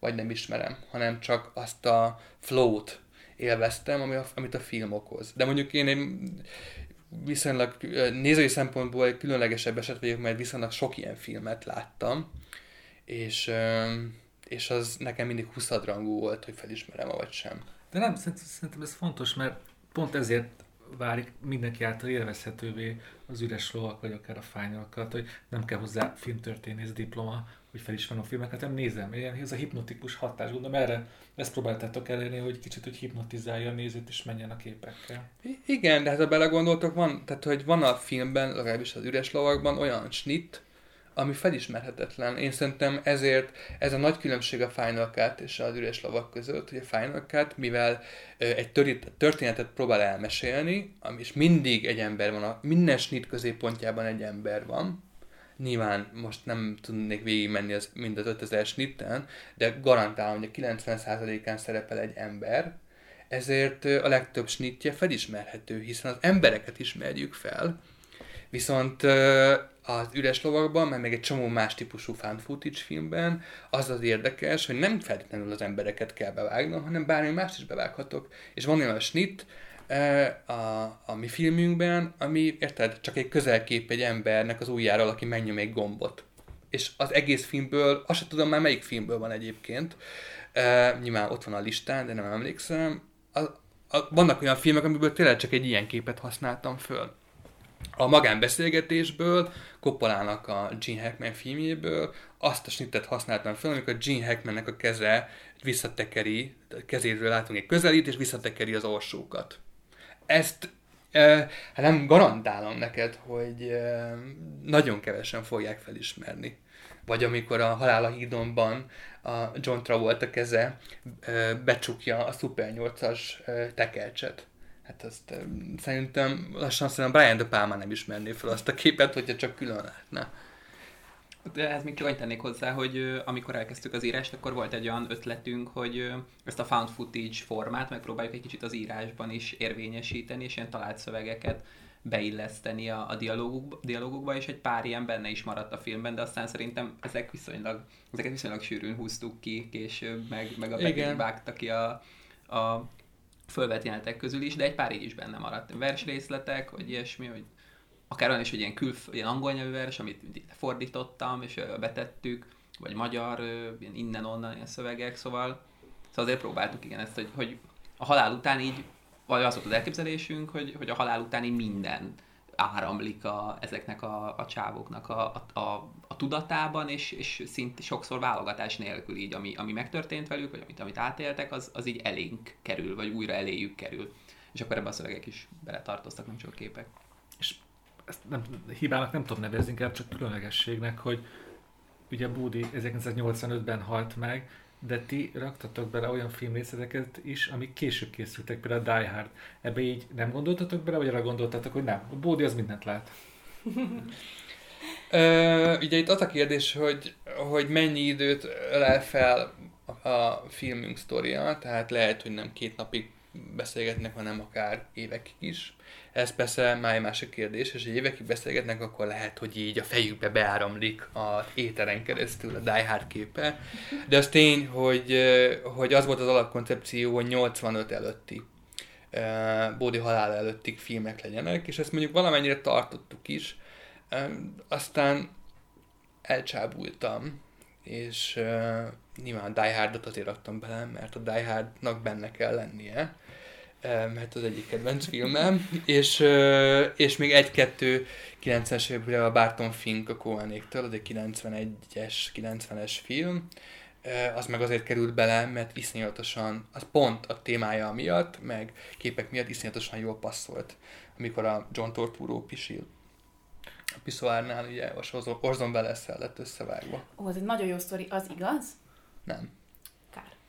vagy nem ismerem, hanem csak azt a flow-t élveztem, ami a, amit a film okoz. De mondjuk én egy viszonylag nézői szempontból egy különlegesebb eset vagyok, mert viszonylag sok ilyen filmet láttam, és, és az nekem mindig huszadrangú volt, hogy felismerem, vagy sem. De nem, szerintem ez fontos, mert pont ezért válik mindenki által élvezhetővé az üres lovak, vagy akár a fájnyalakat, hogy nem kell hozzá filmtörténész diploma, hogy felismerem a filmeket, hanem nézem. Ilyen, ez a hipnotikus hatás, gondolom erre ezt próbáltátok elérni, hogy kicsit hogy hipnotizálja a nézőt, és menjen a képekkel. Igen, de hát ha belegondoltok, van, tehát hogy van a filmben, legalábbis az üres lovakban olyan snit, ami felismerhetetlen. Én szerintem ezért ez a nagy különbség a Final Cut és az üres lovak között, hogy a Final Cut, mivel egy történetet próbál elmesélni, és mindig egy ember van, a, minden snit középpontjában egy ember van, Nyilván most nem tudnék végigmenni az, mind az 5000 snitten, de garantálom, hogy a 90%-án szerepel egy ember, ezért a legtöbb snittje felismerhető, hiszen az embereket ismerjük fel, viszont az üres lovakban, meg még egy csomó más típusú fan footage filmben az az érdekes, hogy nem feltétlenül az embereket kell bevágnom, hanem bármi mást is bevághatok. És van olyan snit, a, a mi filmünkben, ami, érted, csak egy közelkép egy embernek az ujjáról, aki megnyom egy gombot. És az egész filmből, azt sem tudom már melyik filmből van egyébként, uh, nyilván ott van a listán, de nem emlékszem, a, a, vannak olyan filmek, amiből tényleg csak egy ilyen képet használtam föl. A magánbeszélgetésből, Koppolának a Gene Hackman filmjéből azt a snittet használtam fel, amikor Gene Hackmannek a keze visszatekeri, kezéről látunk egy közelít, és visszatekeri az orsókat ezt hát nem garantálom neked, hogy nagyon kevesen fogják felismerni. Vagy amikor a Halál a hídonban a John Travolta keze becsukja a Super 8-as tekercset. Hát azt szerintem lassan szerintem Brian De Palma nem ismerné fel azt a képet, hogyha csak külön látna. De ez még csak annyit tennék hozzá, hogy amikor elkezdtük az írást, akkor volt egy olyan ötletünk, hogy ezt a found footage formát megpróbáljuk egy kicsit az írásban is érvényesíteni, és ilyen talált szövegeket beilleszteni a, a dialóguk, dialógukba, és egy pár ilyen benne is maradt a filmben, de aztán szerintem ezek viszonylag, ezeket viszonylag sűrűn húztuk ki később, meg, meg a Becky vágta ki a, a fölvett jelenetek közül is, de egy pár így is benne maradt. Versrészletek, vagy ilyesmi, hogy akár olyan is, hogy ilyen, külf, ilyen angol nyelvű vers, amit fordítottam, és betettük, vagy magyar, ilyen innen-onnan ilyen szövegek, szóval, szóval azért próbáltuk igen ezt, hogy, hogy a halál után így, vagy az volt az elképzelésünk, hogy, hogy a halál utáni minden áramlik a, ezeknek a, a csávoknak a, a, a, tudatában, és, és szint sokszor válogatás nélkül így, ami, ami megtörtént velük, vagy amit, amit átéltek, az, az így elénk kerül, vagy újra eléjük kerül. És akkor ebbe a szövegek is beletartoztak, nem csak a képek. És ezt nem, hibának nem tudom nevezni, inkább csak különlegességnek, hogy ugye Budi 1985-ben halt meg, de ti raktatok bele olyan filmrészleteket is, amik később készültek, például a Die Hard. Ebbe így nem gondoltatok bele, vagy arra gondoltatok, hogy nem, a Bódi az mindent lát? Ö, ugye itt az a kérdés, hogy, hogy mennyi időt lel fel a filmünk sztoria, tehát lehet, hogy nem két napig beszélgetnek, hanem akár évekig is. Ez persze már egy másik kérdés, és egy évekig beszélgetnek, akkor lehet, hogy így a fejükbe beáramlik a éteren keresztül a Die Hard képe. De az tény, hogy, hogy az volt az alapkoncepció, hogy 85 előtti Bódi halál előtti filmek legyenek, és ezt mondjuk valamennyire tartottuk is. Aztán elcsábultam, és uh, nyilván Die Hardot azért raktam bele, mert a Die Hardnak benne kell lennie mert az egyik kedvenc filmem, és, és még egy-kettő 90-es években a Barton Fink a Cohenéktől, az egy 91-es, 90-es film, az meg azért került bele, mert iszonyatosan, az pont a témája miatt, meg képek miatt iszonyatosan jól passzolt, amikor a John Torturo pisil. A piszoárnál ugye Orson welles lett összevágva. Ó, ez egy nagyon jó sztori, az igaz? Nem.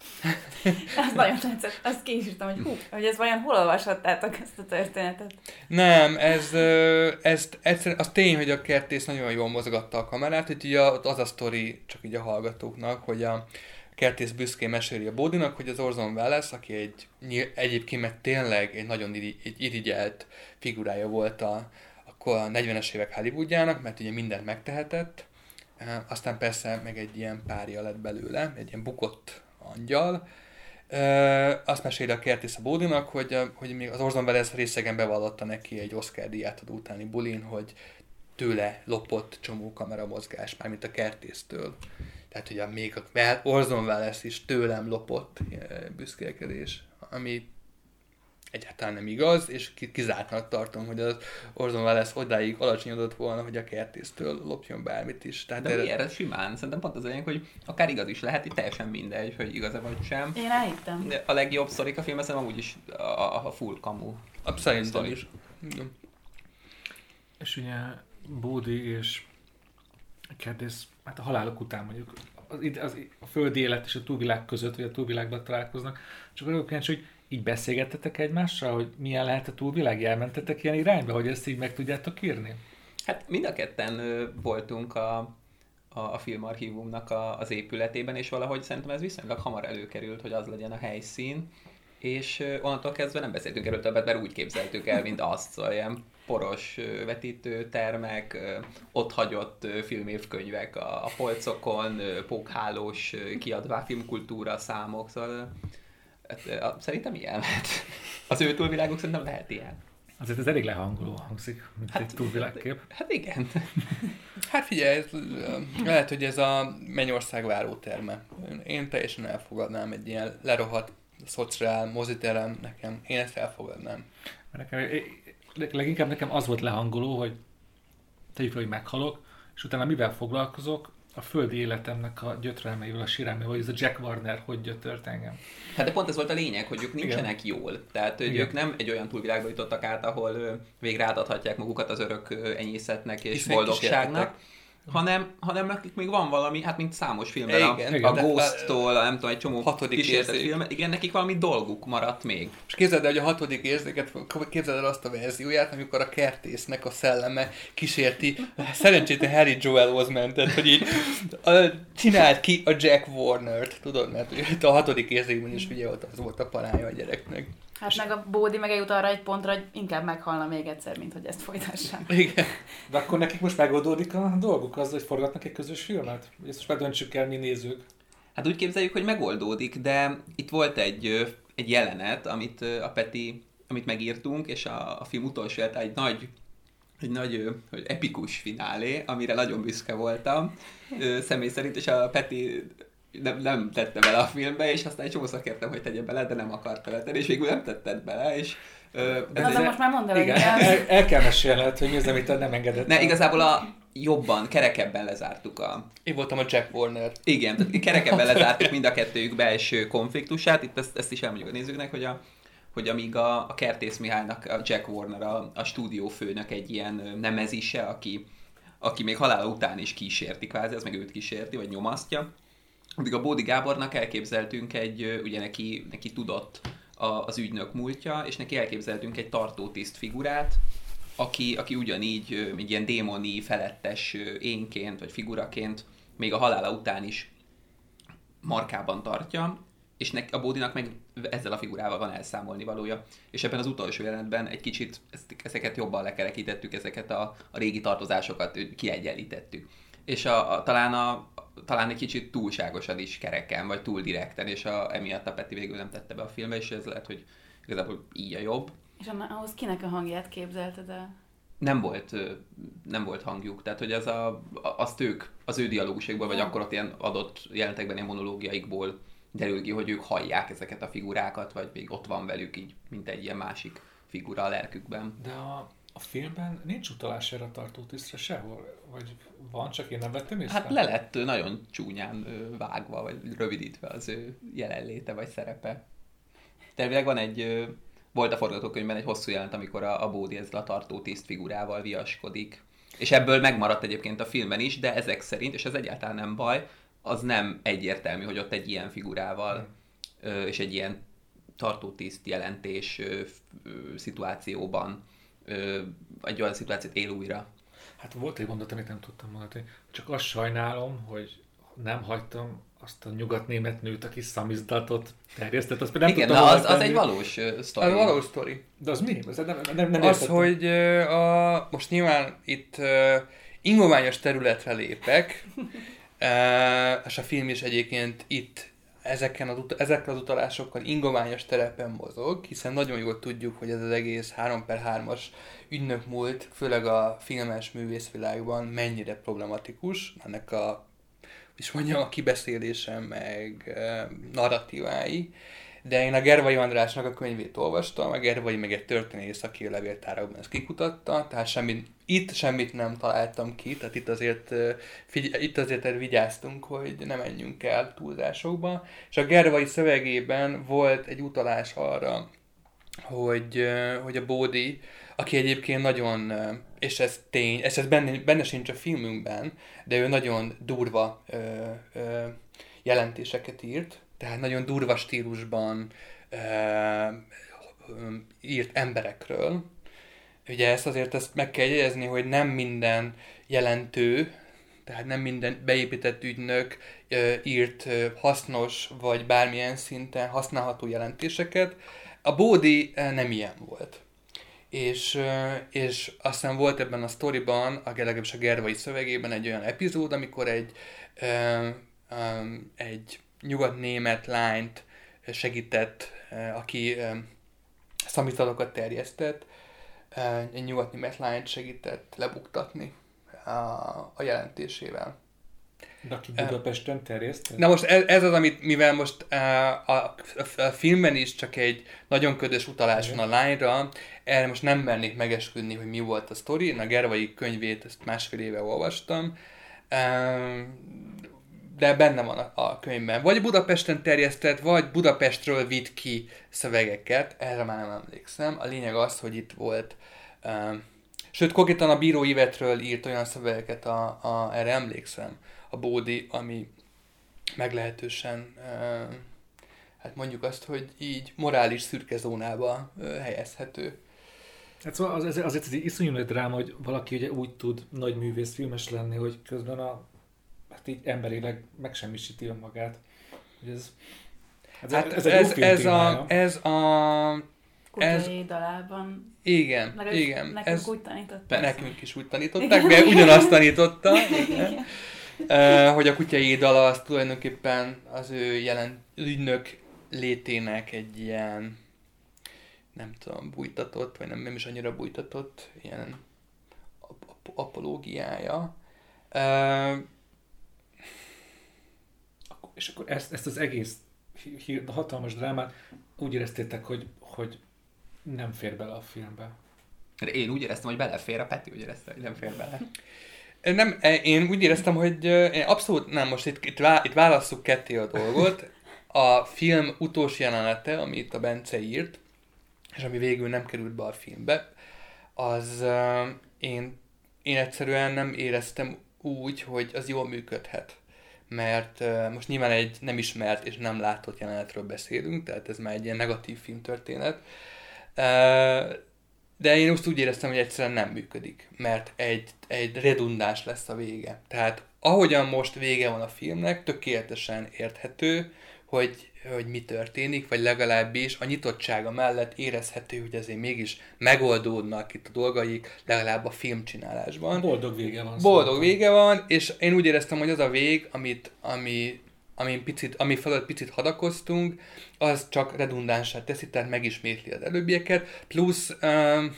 [laughs] az nagyon tetszett. Azt késírtam, hogy hú, hogy ez vajon hol olvashattátok ezt a történetet? Nem, ez, ez egyszerűen, az tény, hogy a kertész nagyon jól mozgatta a kamerát, hogy ugye az a sztori, csak így a hallgatóknak, hogy a kertész büszkén meséli a Bódinak, hogy az Orson Welles, aki egy, egyébként meg tényleg egy nagyon egy irigyelt figurája volt a, akkor a 40-es évek Hollywoodjának, mert ugye mindent megtehetett, aztán persze meg egy ilyen párja lett belőle, egy ilyen bukott angyal. E, azt meséli a Kertész a Bódinak, hogy, hogy még az Orson Welles részegen bevallotta neki egy Oscar díját adó utáni bulin, hogy tőle lopott csomó kameramozgás, mármint a kertésztől. Tehát ugye még a Orson Welles is tőlem lopott büszkélkedés, ami egyáltalán nem igaz, és kizártnak tartom, hogy az Orson Welles odáig alacsonyodott volna, hogy a kertésztől lopjon bármit is. Tehát De erre... miért? simán. Szerintem pont az olyan, hogy akár igaz is lehet, itt teljesen mindegy, hogy igaz-e vagy sem. Én elhittem. De a legjobb sztorik a filmben szerintem amúgy is a, a, a full kamu. Szerintem is. Igen. És ugye Bódi és a kertész, hát a halálok után mondjuk az, az, a földi élet és a túlvilág között, vagy a túlvilágban találkoznak, csak arra kíváncsi, hogy így beszélgettetek egymással, hogy milyen lehet a túlvilág? Elmentetek ilyen irányba, hogy ezt így meg tudjátok írni? Hát mind a ketten voltunk a, a, a filmarchívumnak a, az épületében, és valahogy szerintem ez viszonylag hamar előkerült, hogy az legyen a helyszín, és onnantól kezdve nem beszéltünk erről többet, mert úgy képzeltük el, mint azt, szóval ilyen poros vetítőtermek, ott hagyott filmévkönyvek a, a polcokon, pókhálós kiadvá filmkultúra számok, szóval szerintem ilyen lehet. Az ő túlvilágok szerintem lehet ilyen. Azért ez elég lehangoló hangzik, mint hát, egy túlvilágkép. Hát igen. [laughs] Hát figyelj, ez, lehet, hogy ez a Mennyország váróterme. Én teljesen elfogadnám egy ilyen lerohadt szociál moziterem nekem. Én ezt elfogadnám. Mert nekem, leg- leginkább nekem az volt lehangoló, hogy tegyük fel, hogy meghalok, és utána mivel foglalkozok, a földi életemnek a gyötrelmeivel, a sírelmével, hogy ez a Jack Warner hogy gyötört engem. Hát de pont ez volt a lényeg, hogy ők nincsenek Igen. jól. Tehát hogy Igen. ők nem egy olyan túlvilágba jutottak át, ahol végre átadhatják magukat az örök enyészetnek és Hiszen boldogságnak, kísértetek. Hanem, hanem nekik még van valami, hát mint számos filmben, Igen, a, igen. a Ghost-tól, a, nem tudom, egy csomó Hatodik kísértett érzék. film, igen, nekik valami dolguk maradt még. És képzeld el, hogy a hatodik érzéket, képzeld el azt a verzióját, amikor a kertésznek a szelleme kísérti szerencsétlen Harry Joel Osment-et, hogy így a, csinált ki a Jack Warner-t, tudod, mert ugye a hatodik érzékben is ugye ott az volt a parája a gyereknek. Hát meg a Bódi meg eljut arra egy pontra, hogy inkább meghalna még egyszer, mint hogy ezt folytassam. [laughs] Igen. De akkor nekik most megoldódik a dolguk az, hogy forgatnak egy közös filmet? Ezt most már döntsük el mi nézők. Hát úgy képzeljük, hogy megoldódik, de itt volt egy, egy jelenet, amit a Peti, amit megírtunk, és a, a film utolsó egy nagy egy nagy hogy epikus finálé, amire nagyon büszke voltam ö, személy szerint, és a Peti nem, nem tette bele a filmbe, és aztán egy csomószor kértem, hogy tegye bele, de nem akart beletenni, és végül nem tetted bele, és ö, Na, de most már mondd el, Igen, el, el kell mesélned, hogy mi az, amit te nem engedett. ne, igazából a jobban, kerekebben lezártuk a, Én voltam a Jack Warner. Igen, kerekebben lezártuk mind a kettőjük belső konfliktusát. Itt ezt, ezt is elmondjuk a nézőknek, hogy, a, hogy amíg a, a Kertész Mihálynak, a Jack Warner, a, a stúdiófőnök egy ilyen nemezise, aki, aki még halála után is kísérti kvázi, az meg őt kísérti, vagy nyomasztja. Addig a Bódi Gábornak elképzeltünk egy, ugye neki, neki tudott a, az ügynök múltja, és neki elképzeltünk egy tartótiszt figurát, aki, aki ugyanígy egy ilyen démoni felettes énként, vagy figuraként még a halála után is markában tartja, és nek, a Bódinak meg ezzel a figurával van elszámolni valója. És ebben az utolsó jelenetben egy kicsit ezeket jobban lekerekítettük, ezeket a, a régi tartozásokat kiegyenlítettük. És a, a, talán, a, talán egy kicsit túlságosan is kereken, vagy túl direkten, és a, emiatt a Peti végül nem tette be a filmbe, és ez lehet, hogy igazából így a jobb. És anna- ahhoz kinek a hangját képzelted el? nem volt, nem volt hangjuk, tehát hogy ez a, azt ők, az ő dialógusokból, vagy akkor ott ilyen adott jelentekben, ilyen monológiaikból derül ki, hogy ők hallják ezeket a figurákat, vagy még ott van velük így, mint egy ilyen másik figura a lelkükben. De a, a filmben nincs utalás erre a tartótisztre sehol? Vagy van, csak én nem vettem észre? Hát le lett nagyon csúnyán vágva, vagy rövidítve az ő jelenléte, vagy szerepe. Tervileg van egy, volt a forgatókönyvben egy hosszú jelent, amikor a, a Bódi ezzel a tartótiszt figurával viaskodik. És ebből megmaradt egyébként a filmben is, de ezek szerint, és ez egyáltalán nem baj, az nem egyértelmű, hogy ott egy ilyen figurával ö, és egy ilyen tartótiszt jelentés szituációban ö, egy olyan szituációt él újra. Hát volt egy mondat, amit nem tudtam mondani. Csak azt sajnálom, hogy nem hagytam azt a nyugatnémet nőt, aki szamizdatot terjesztett, azt nem Igen, tudtam na, az, az egy valós ö, sztori. Az valós sztori. De az mi? Az nem, nem, nem Az, értettem. hogy a, most nyilván itt ö, ingoványos területre lépek, ö, és a film is egyébként itt ezeken az, ezekkel az utalásokkal ingoványos terepen mozog, hiszen nagyon jól tudjuk, hogy ez az egész 3 per 3-as ügynök múlt, főleg a filmes művészvilágban mennyire problematikus, ennek a is mondjam, a kibeszélése, meg ö, narratívái. De én a Gervai Andrásnak a könyvét olvastam, a Gervai meg egy történész, aki a levéltárakban ezt kikutatta, tehát semmit, itt semmit nem találtam ki, tehát itt azért, figy- itt azért vigyáztunk, hogy ne menjünk el túlzásokba. És a Gervai szövegében volt egy utalás arra, hogy, hogy a Bódi, aki egyébként nagyon, és ez tény, és ez benne, benne sincs a filmünkben, de ő nagyon durva ö, ö, jelentéseket írt, tehát nagyon durva stílusban ö, ö, írt emberekről, ugye ezt azért ezt meg kell jegyezni, hogy nem minden jelentő, tehát nem minden beépített ügynök írt hasznos vagy bármilyen szinten használható jelentéseket. A Bódi nem ilyen volt. És, és aztán volt ebben a sztoriban, a legalábbis a Gervai szövegében egy olyan epizód, amikor egy, egy nyugat-német lányt segített, aki ö, szamizatokat terjesztett, egy nyugat-német lányt segített lebuktatni a, a jelentésével. De aki Budapesten terjeszt? Na most ez, ez az, amit, mivel most a, a, a filmben is csak egy nagyon ködös utalás van a lányra, erre most nem mernék megesküdni, hogy mi volt a sztori. Én a Gervai könyvét ezt másfél éve olvastam, de benne van a, a könyvben. Vagy Budapesten terjesztett, vagy Budapestről vitt ki szövegeket, erre már nem emlékszem. A lényeg az, hogy itt volt uh, Sőt, konkrétan a bíró Ivetről írt olyan szövegeket, a, a, erre emlékszem, a Bódi, ami meglehetősen, e, hát mondjuk azt, hogy így morális szürke zónába e, helyezhető. Hát szóval az, az, azért ez egy iszonyú nagy dráma, hogy valaki ugye úgy tud nagy művész filmes lenni, hogy közben a, hát így emberileg megsemmisíti önmagát. Hogy ez, ez, hát ez, ez, ez, ez, a, ez a ez... dalában. Igen, Legalább igen. Nekünk ez... úgy tanították. Nekünk is úgy tanították, mert ugyanazt tanította. Igen. Uh, hogy a kutyai dala az tulajdonképpen az ő jelen ügynök létének egy ilyen nem tudom, bújtatott, vagy nem, nem is annyira bújtatott, ilyen ap- ap- apológiája. Uh, és akkor ezt, ezt az egész hír, hatalmas drámát úgy éreztétek, hogy, hogy nem fér bele a filmbe. Én úgy éreztem, hogy belefér, a Peti úgy érezte, hogy nem fér bele. Nem, én úgy éreztem, hogy én abszolút nem, most itt, itt, itt válasszuk ketté a dolgot. A film utolsó jelenete, amit a Bence írt, és ami végül nem került be a filmbe, az uh, én, én egyszerűen nem éreztem úgy, hogy az jól működhet. Mert most nyilván egy nem ismert és nem látott jelenetről beszélünk, tehát ez már egy ilyen negatív filmtörténet, de én azt úgy éreztem, hogy egyszerűen nem működik, mert egy, egy redundás lesz a vége. Tehát ahogyan most vége van a filmnek, tökéletesen érthető, hogy, hogy mi történik, vagy legalábbis a nyitottsága mellett érezhető, hogy azért mégis megoldódnak itt a dolgaik, legalább a filmcsinálásban. Boldog vége van. Boldog szóval. vége van, és én úgy éreztem, hogy az a vég, amit, ami ami, picit, ami felett picit hadakoztunk, az csak redundánsát teszi, tehát megismétli az előbbieket, plusz um,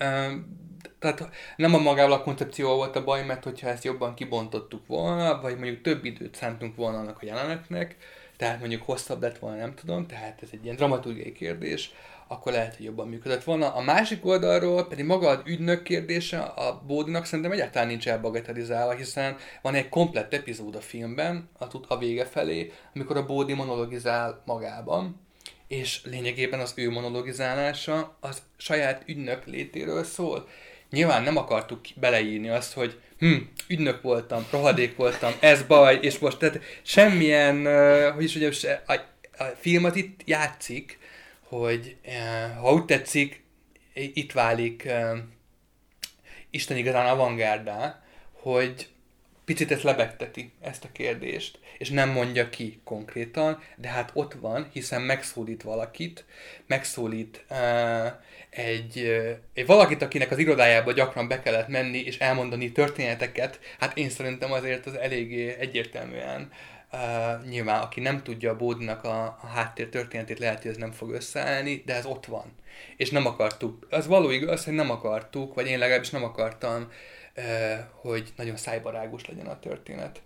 um, tehát nem a magával a koncepció volt a baj, mert hogyha ezt jobban kibontottuk volna, vagy mondjuk több időt szántunk volna annak a jelenetnek, tehát mondjuk hosszabb lett volna, nem tudom, tehát ez egy ilyen dramaturgiai kérdés, akkor lehet, hogy jobban működött volna. A másik oldalról pedig maga az ügynök kérdése a Bódinak szerintem egyáltalán nincs elbagatelizálva, hiszen van egy komplett epizód a filmben, a, a vége felé, amikor a Bódi monologizál magában, és lényegében az ő monologizálása az saját ügynök létéről szól. Nyilván nem akartuk beleírni azt, hogy hm, ügynök voltam, rohadék voltam, ez baj, és most tehát semmilyen, hogy is mondjam, a, a film az itt játszik, hogy ha úgy tetszik, itt válik Isten igazán avantgárdá, hogy picit ezt lebegteti, ezt a kérdést, és nem mondja ki konkrétan, de hát ott van, hiszen megszólít valakit, megszólít uh, egy, uh, egy valakit, akinek az irodájába gyakran be kellett menni, és elmondani történeteket, hát én szerintem azért az eléggé egyértelműen Uh, nyilván, aki nem tudja a Bódnak a, a háttér történetét, lehet, hogy ez nem fog összeállni, de ez ott van. És nem akartuk. Az való igaz, hogy nem akartuk, vagy én legalábbis nem akartam, uh, hogy nagyon szájbarágos legyen a történet.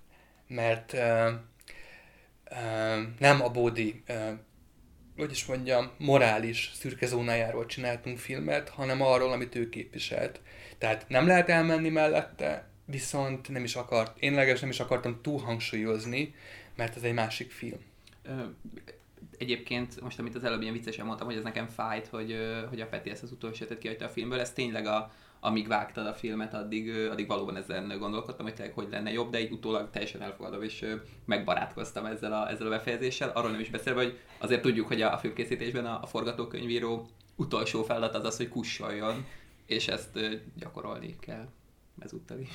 Mert nem a Bódi, hogy is mondjam, morális szürke zónájáról csináltunk filmet, hanem arról, amit ő képviselt. Tehát nem lehet elmenni mellette, viszont nem is akart, én legalábbis nem is akartam túl hangsúlyozni, mert ez egy másik film. Egyébként, most amit az előbb ilyen viccesen mondtam, hogy ez nekem fájt, hogy, hogy a Peti ezt az utolsó esetet kihagyta a filmből, ez tényleg a, amíg vágtad a filmet, addig, addig valóban ezen gondolkodtam, hogy tényleg hogy lenne jobb, de így utólag teljesen elfogadom, és megbarátkoztam ezzel a, ezzel a befejezéssel. Arról nem is beszélve, hogy azért tudjuk, hogy a, a filmkészítésben a, a forgatókönyvíró utolsó feladat az az, hogy kussoljon, és ezt gyakorolni kell ezúttal is.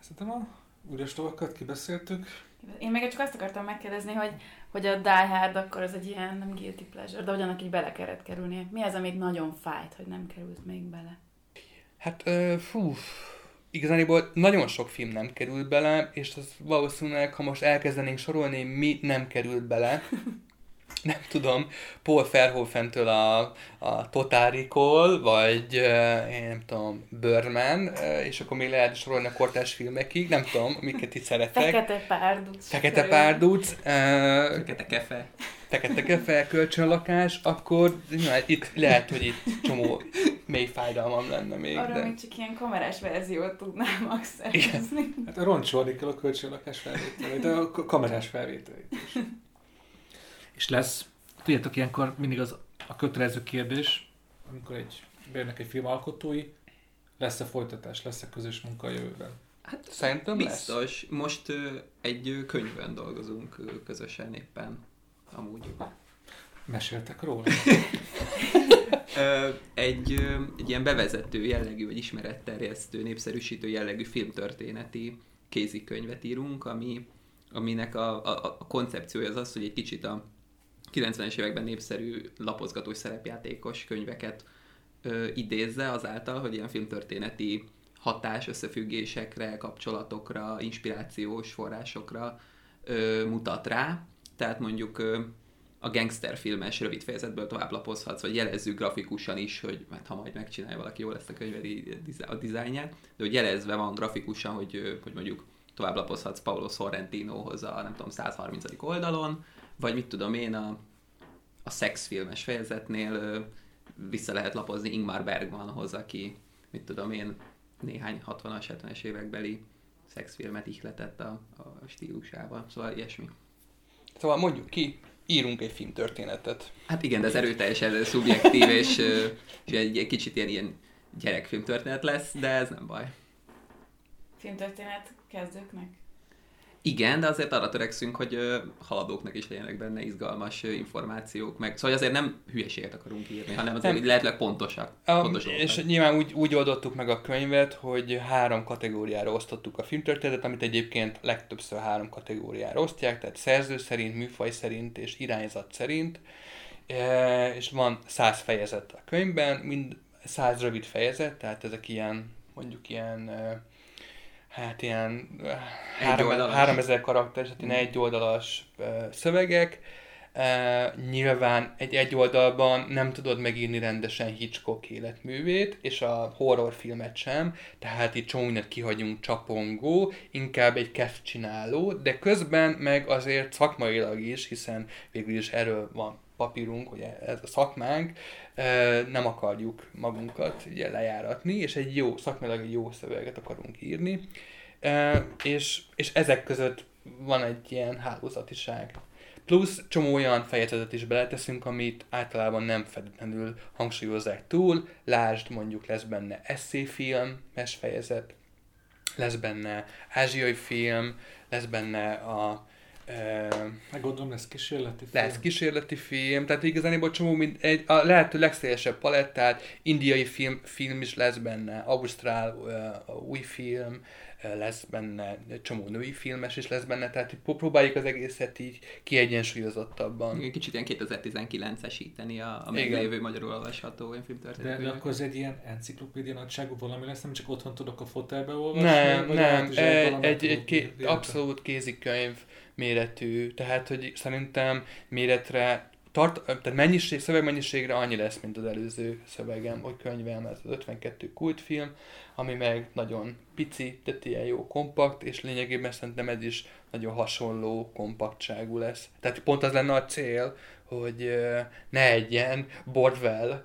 Szerintem a üres dolgokat kibeszéltük. Én még csak azt akartam megkérdezni, hogy, hogy a Die Hard akkor az egy ilyen nem guilty pleasure, de hogy annak így bele kellett kerülnie. Mi az, amit nagyon fájt, hogy nem került még bele? Hát, ö, fú, igazániból nagyon sok film nem került bele, és az valószínűleg, ha most elkezdenénk sorolni, mi nem került bele, [laughs] nem tudom, Paul Verhoeven-től a, a Total Recall, vagy én nem tudom, Birdman, uh, és akkor még lehet sorolni a kortás filmekig, nem tudom, miket itt szeretek. Fekete párduc. Fekete párduc. Uh, Fekete kefe. fekete kefe, kölcsönlakás, akkor na, itt lehet, hogy itt csomó mély fájdalmam lenne még. Arra de... még csak ilyen kamerás verziót tudnám max szerezni. Hát roncsolni kell a kölcsönlakás felvételét, de a kamerás felvételét is. És lesz, tudjátok, ilyenkor mindig az a kötelező kérdés, amikor egy bérnek egy film alkotói, lesz-e folytatás, lesz-e közös munka a jövőben? Hát Szerintem lesz. biztos. Most ö, egy ö, könyvön dolgozunk ö, közösen éppen. Amúgy. Meséltek róla? [laughs] Ö, egy, ö, egy ilyen bevezető jellegű, vagy ismeretterjesztő, népszerűsítő jellegű filmtörténeti kézikönyvet írunk, ami, aminek a, a, a koncepciója az az, hogy egy kicsit a 90-es években népszerű lapozgatós szerepjátékos könyveket ö, idézze azáltal, hogy ilyen filmtörténeti hatás, összefüggésekre, kapcsolatokra, inspirációs forrásokra ö, mutat rá. Tehát mondjuk ö, a gangsterfilmes rövid fejezetből tovább lapozhatsz, vagy jelezzük grafikusan is, hogy mert ha majd megcsinálja valaki jól ezt a könyvedi a dizájnját, de hogy jelezve van grafikusan, hogy, hogy mondjuk tovább lapozhatsz Paulo Sorrentinohoz a nem tudom 130. oldalon, vagy mit tudom én a, a szexfilmes fejezetnél ö, vissza lehet lapozni Ingmar Bergmanhoz, aki mit tudom én néhány 60-as, 70-es évekbeli szexfilmet ihletett a, a stílusával, szóval ilyesmi. Szóval mondjuk ki, írunk egy filmtörténetet. Hát igen, de ez erőteljes, ez szubjektív, és, és egy, egy kicsit ilyen, ilyen gyerekfilm történet lesz, de ez nem baj. Filmtörténet kezdőknek. Igen, de azért arra törekszünk, hogy haladóknak is legyenek benne izgalmas információk, meg szóval azért nem hülyeséget akarunk írni, hanem azért Nem. lehetőleg pontosak. Um, pontos és nyilván úgy, úgy oldottuk meg a könyvet, hogy három kategóriára osztottuk a filmtörténetet, amit egyébként legtöbbször három kategóriára osztják, tehát szerző szerint, műfaj szerint és irányzat szerint. E, és van száz fejezet a könyvben, mind száz rövid fejezet, tehát ezek ilyen, mondjuk ilyen, hát ilyen három, oldalas. 3000 karakter, tehát ilyen egy oldalas szövegek. Nyilván egy egy oldalban nem tudod megírni rendesen Hitchcock életművét, és a horrorfilmet sem, tehát itt csomó mindent kihagyunk csapongó, inkább egy kezdcsináló, de közben meg azért szakmailag is, hiszen végül is erről van papírunk, hogy ez a szakmánk, nem akarjuk magunkat ugye lejáratni, és egy jó, szakmailag egy jó szöveget akarunk írni, és, és ezek között van egy ilyen hálózatiság. Plusz csomó olyan fejezetet is beleteszünk, amit általában nem feltétlenül hangsúlyozzák túl. Lásd, mondjuk lesz benne eszéfilm, mes fejezet, lesz benne ázsiai film, lesz benne a Meg gondolom lesz kísérleti film. lesz kísérleti film, tehát igazából csomó mind, egy, a lehető legszélesebb palettát, indiai film, film is lesz benne, ausztrál uh, új film, uh, lesz benne, egy csomó női filmes is lesz benne, tehát próbáljuk az egészet így kiegyensúlyozottabban. Igen, Kicsit ilyen 2019-esíteni a, a meglévő magyarul olvasható ilyen De, filmtörténet. de akkor ez egy ilyen enciklopédia nagyságú valami lesz, nem csak otthon tudok a fotelbe olvasni? Nem, nem, hátizsákban egy, egy, egy ké, metrót- abszolút kézikönyv méretű, tehát hogy szerintem méretre tart, tehát mennyiség, szövegmennyiségre annyi lesz, mint az előző szövegem, vagy könyvem, ez az 52 kultfilm, ami meg nagyon pici, tehát ilyen jó kompakt, és lényegében szerintem ez is nagyon hasonló kompaktságú lesz. Tehát pont az lenne a cél, hogy ne egy ilyen Bordwell,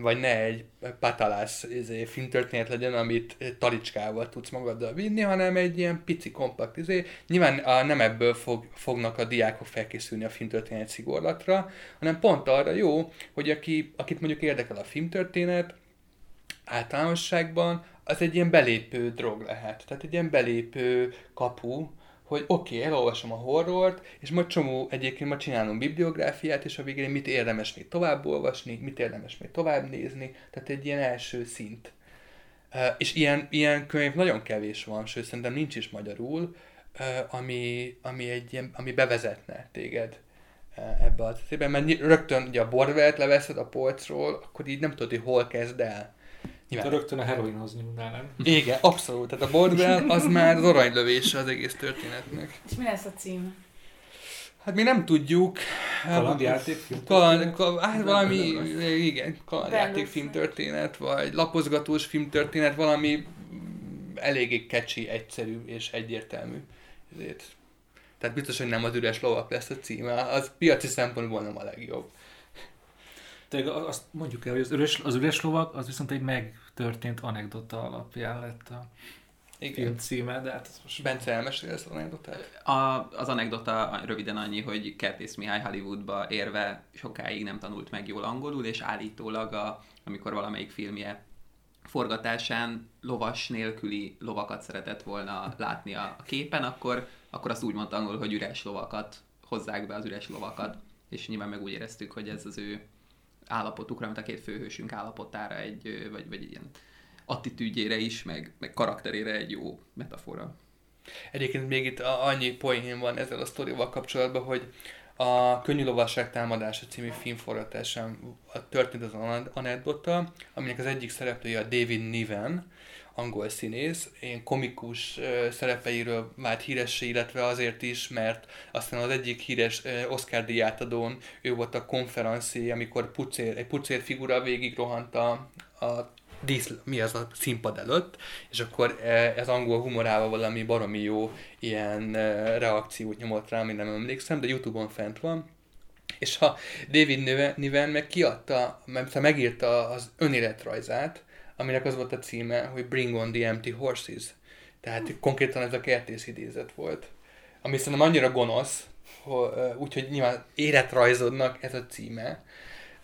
vagy ne egy patalász izé, filmtörténet legyen, amit talicskával tudsz magaddal vinni, hanem egy ilyen pici, kompakt izé. Nyilván a, nem ebből fog, fognak a diákok felkészülni a filmtörténet szigorlatra, hanem pont arra jó, hogy aki, akit mondjuk érdekel a filmtörténet, általánosságban az egy ilyen belépő drog lehet. Tehát egy ilyen belépő kapu, hogy oké, okay, elolvasom a horrort, és majd csomó egyébként ma csinálom bibliográfiát, és a végén mit érdemes még tovább olvasni, mit érdemes még tovább nézni, tehát egy ilyen első szint. És ilyen, ilyen könyv nagyon kevés van, sőt szerintem nincs is magyarul, ami, ami, egy ilyen, ami bevezetne téged ebbe a szében, mert rögtön ugye a borvelt leveszed a polcról, akkor így nem tudod, hogy hol kezd el. Nyilván. Te rögtön a heroinhoz nyúlnál, nem? Igen, abszolút. Tehát a Bordwell az már az aranylövése az egész történetnek. És mi lesz a cím? Hát mi nem tudjuk. Kalandjátékfilm? Kaland, kal, hát valami, igen, kalandjátékfilm történet, vagy lapozgatós filmtörténet, valami eléggé kecsi, egyszerű és egyértelmű. Ezért. Tehát biztos, hogy nem az üres lovak lesz a címe, az piaci szempontból nem a legjobb. Tehát azt mondjuk el, hogy az üres, az üres lovak, az viszont egy megtörtént anekdota alapján lett a igen. film címe, de hát most... Bence elmesél az anekdotát? A, az anekdota röviden annyi, hogy Curtis Mihály Hollywoodba érve sokáig nem tanult meg jól angolul, és állítólag, a, amikor valamelyik filmje forgatásán lovas nélküli lovakat szeretett volna látni a, a képen, akkor, akkor azt úgy mondta angol, hogy üres lovakat hozzák be az üres lovakat, és nyilván meg úgy éreztük, hogy ez az ő állapotukra, mint a két főhősünk állapotára, egy, vagy, vagy ilyen attitűdjére is, meg, meg karakterére egy jó metafora. Egyébként még itt annyi poén van ezzel a sztorival kapcsolatban, hogy a Könnyű Lovasság támadása című filmforgatásán történt az anekdota, aminek az egyik szereplője a David Niven, angol színész, én komikus szerepeiről vált híressé, illetve azért is, mert aztán az egyik híres Oscar díjátadón ő volt a konferenci, amikor pucér, egy pucér figura végig rohant a, a dísz, mi az a színpad előtt, és akkor ez angol humorával valami baromi jó ilyen reakciót nyomott rá, amit nem emlékszem, de Youtube-on fent van, és ha David Niven meg kiadta, mert megírta az önéletrajzát, aminek az volt a címe, hogy Bring on the Empty Horses. Tehát konkrétan ez a kertész idézet volt. Ami szerintem annyira gonosz, úgyhogy nyilván életrajzodnak ez a címe.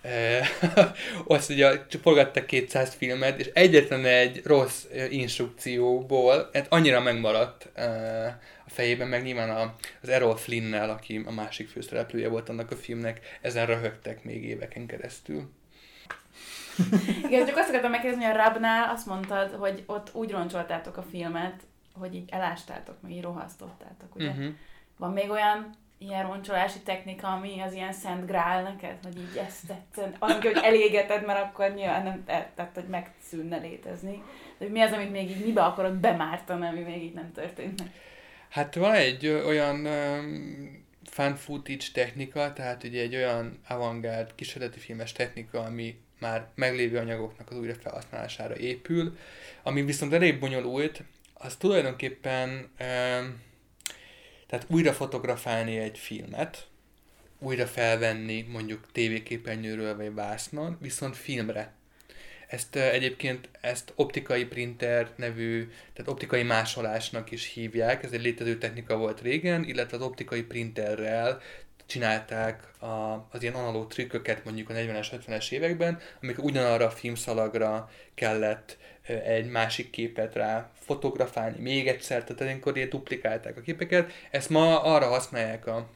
[laughs] azt ugye forgattak 200 filmet, és egyetlen egy rossz instrukcióból hát annyira megmaradt a fejében, meg nyilván az Errol Flynn-nel, aki a másik főszereplője volt annak a filmnek, ezen röhögtek még éveken keresztül. Igen, csak azt akartam megkérdezni, hogy a Rabnál azt mondtad, hogy ott úgy roncsoltátok a filmet, hogy így elástátok, meg így rohasztottátok, ugye? Uh-huh. Van még olyan ilyen roncsolási technika, ami az ilyen szent grál neked, hogy így ezt tetszett, annyi, hogy elégeted, mert akkor nyilván nem tehát, hogy megszűnne létezni. De mi az, amit még így mibe akarod bemártani, ami még így nem történt meg? Hát van egy olyan um, fan footage technika, tehát ugye egy olyan avantgárd kísérleti filmes technika, ami már meglévő anyagoknak az újra felhasználására épül, ami viszont elég bonyolult, az tulajdonképpen tehát újra fotografálni egy filmet, újra felvenni mondjuk tévéképernyőről vagy vásznon, viszont filmre. Ezt egyébként ezt optikai printer nevű, tehát optikai másolásnak is hívják, ez egy létező technika volt régen, illetve az optikai printerrel csinálták a, az ilyen analóg trükköket mondjuk a 40-es, 50-es években, amikor ugyanarra a filmszalagra kellett egy másik képet rá fotografálni még egyszer, tehát ilyenkor ilyen duplikálták a képeket. Ezt ma arra használják a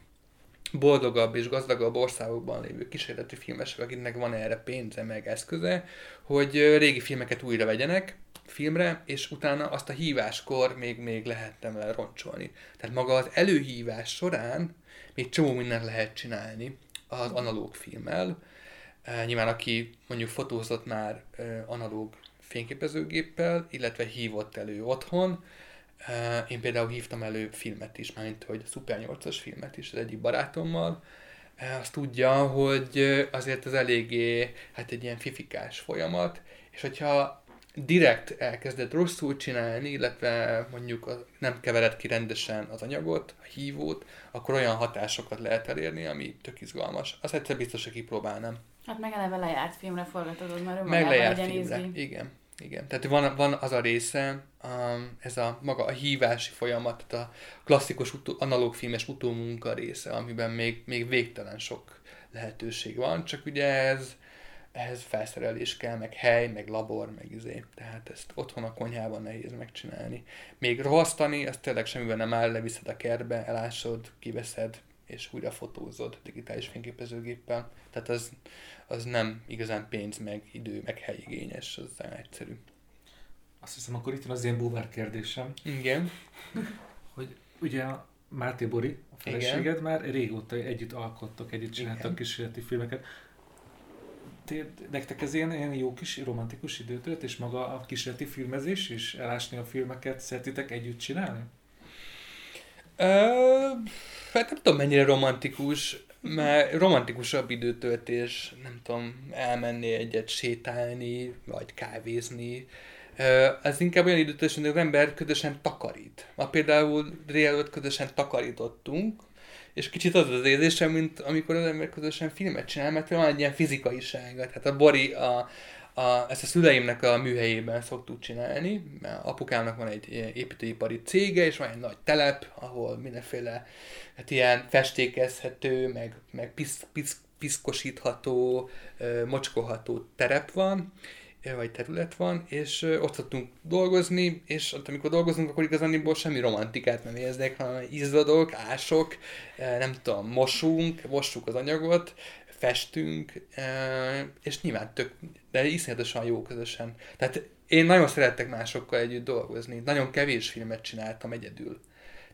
boldogabb és gazdagabb országokban lévő kísérleti filmesek, akiknek van erre pénze meg eszköze, hogy régi filmeket újra vegyenek filmre, és utána azt a híváskor még, még lehetne vele roncsolni. Tehát maga az előhívás során még csomó mindent lehet csinálni az analóg filmmel. Nyilván aki mondjuk fotózott már analóg fényképezőgéppel, illetve hívott elő otthon. Én például hívtam elő filmet is, mint hogy Super 8-as filmet is az egyik barátommal. Azt tudja, hogy azért az eléggé hát egy ilyen fifikás folyamat, és hogyha direkt elkezded rosszul csinálni, illetve mondjuk nem kevered ki rendesen az anyagot, a hívót, akkor olyan hatásokat lehet elérni, ami tök izgalmas. Azt egyszer biztos, hogy kipróbálnám. Hát meg eleve lejárt filmre forgatod, mert meg lejárt filmre, igen. Igen, tehát van, van az a része, um, ez a maga a hívási folyamat, tehát a klasszikus utó, analóg filmes utómunka része, amiben még, még végtelen sok lehetőség van, csak ugye ez ehhez felszerelés kell, meg hely, meg labor, meg izé. Tehát ezt otthon a konyhában nehéz megcsinálni. Még rohasztani, azt tényleg semmiben nem áll, leviszed a kertbe, elásod, kiveszed, és újra fotózod digitális fényképezőgéppel. Tehát az, az nem igazán pénz, meg idő, meg helyigényes, az egyszerű. Azt hiszem, akkor itt van az én boomer kérdésem. Igen. Hogy ugye Máté Bori, a feleséged Igen. már régóta együtt alkottok, együtt csináltak kísérleti filmeket. Té, nektek ez ilyen, ilyen jó kis romantikus időtölt, és maga a kísérleti filmezés is, elásni a filmeket, szeretitek együtt csinálni? Ö, hát nem tudom mennyire romantikus, mert romantikusabb időtöltés, nem tudom, elmenni egyet sétálni, vagy kávézni, ez inkább olyan időtöltés, hogy az ember közösen takarít. Ma például délelőtt közösen takarítottunk, és kicsit az az érzésem, mint amikor az ember közösen filmet csinál, mert van egy ilyen fizikaisága. Tehát a Bori a, a, ezt a szüleimnek a műhelyében szoktuk csinálni, mert apukámnak van egy építőipari cége, és van egy nagy telep, ahol mindenféle hát ilyen festékezhető, meg, meg pisz, pisz, piszkosítható, mocskolható terep van, vagy terület van, és ott szoktunk dolgozni, és ott, amikor dolgozunk, akkor igazániból semmi romantikát nem érzek, hanem izzadok, ások, nem tudom, mosunk, mossuk az anyagot, festünk, és nyilván tök, de iszonyatosan jó közösen. Tehát én nagyon szerettek másokkal együtt dolgozni. Nagyon kevés filmet csináltam egyedül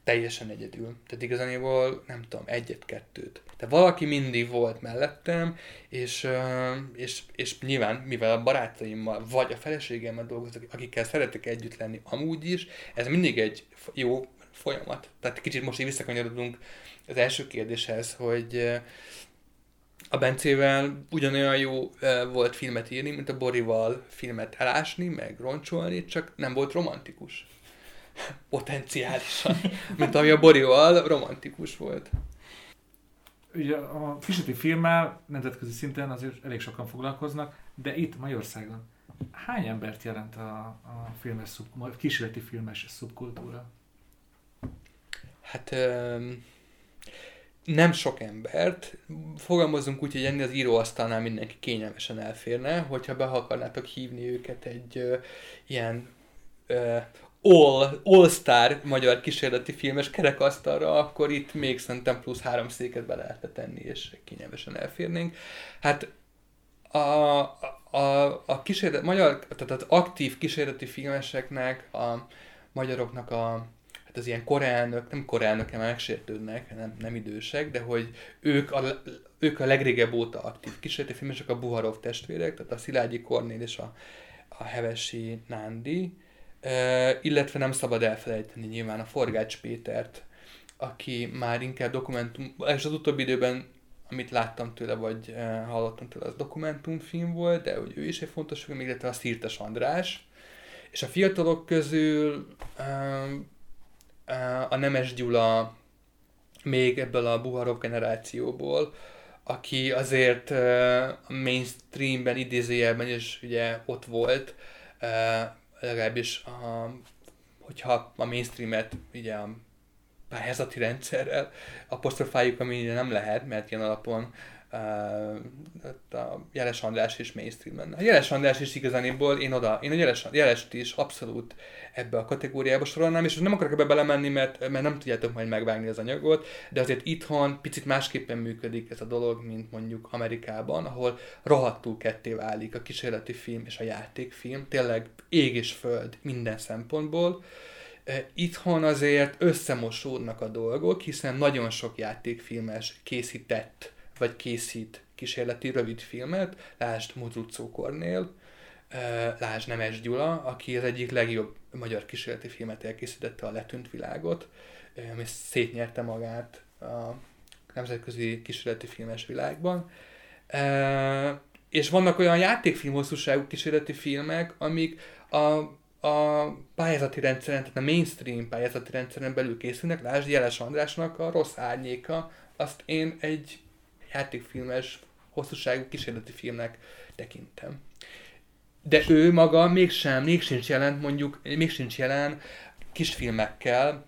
teljesen egyedül. Tehát igazából nem tudom, egyet-kettőt. Tehát valaki mindig volt mellettem, és, és, és nyilván, mivel a barátaimmal vagy a feleségemmel dolgozok, akikkel szeretek együtt lenni amúgy is, ez mindig egy jó folyamat. Tehát kicsit most így visszakanyarodunk az első kérdéshez, hogy a Bencével ugyanolyan jó volt filmet írni, mint a Borival filmet elásni, meg roncsolni, csak nem volt romantikus potenciálisan, mint ami a Borival romantikus volt. Ugye a Fiseti filmmel nemzetközi szinten azért elég sokan foglalkoznak, de itt Magyarországon hány embert jelent a, a filmes szub, kísérleti filmes szubkultúra? Hát nem sok embert. Fogalmazunk úgy, hogy ennél az íróasztalnál mindenki kényelmesen elférne, hogyha be akarnátok hívni őket egy ö, ilyen all, all-star magyar kísérleti filmes kerekasztalra, akkor itt még szerintem plusz három széket be lehetne tenni, és kényelmesen elférnénk. Hát a, a, a kísérlet, magyar, tehát az aktív kísérleti filmeseknek, a magyaroknak a hát az ilyen korelnök, nem korelnök, mert megsértődnek, nem, nem idősek, de hogy ők a, ők a legrégebb óta aktív kísérleti filmesek, a Buharov testvérek, tehát a Szilágyi Kornél és a, a Hevesi Nándi, illetve nem szabad elfelejteni nyilván a Forgács Pétert, aki már inkább dokumentum, és az utóbbi időben, amit láttam tőle, vagy hallottam tőle, az dokumentumfilm volt, de hogy ő is egy fontos film, illetve a Szirtes András. És a fiatalok közül a Nemes Gyula még ebből a Buharov generációból, aki azért a mainstreamben, idézőjelben is ugye ott volt, legalábbis a, hogyha a mainstreamet ugye a pályázati rendszerrel apostrofáljuk, ami nem lehet, mert ilyen alapon uh, a Jeles András is mainstream lenne. A Jeles András is igazániból én oda, én a Jeles, Jelest is abszolút ebbe a kategóriába sorolnám, és nem akarok ebbe belemenni, mert, mert nem tudjátok majd megvágni az anyagot, de azért itthon picit másképpen működik ez a dolog, mint mondjuk Amerikában, ahol rohadtul ketté válik a kísérleti film és a játékfilm, tényleg ég és föld minden szempontból. Itthon azért összemosódnak a dolgok, hiszen nagyon sok játékfilmes készített, vagy készít kísérleti rövidfilmet, lásd Mudrucó Kornél, Lásd Nemes Gyula, aki az egyik legjobb magyar kísérleti filmet elkészítette a Letűnt világot, ami szétnyerte magát a nemzetközi kísérleti filmes világban. És vannak olyan játékfilm hosszúságú kísérleti filmek, amik a, a pályázati rendszeren, tehát a mainstream pályázati rendszeren belül készülnek. Lásd Jeles Andrásnak a Rossz Árnyéka, azt én egy játékfilmes hosszúságú kísérleti filmnek tekintem de ő maga mégsem, még sincs jelent mondjuk, még sincs jelen kisfilmekkel,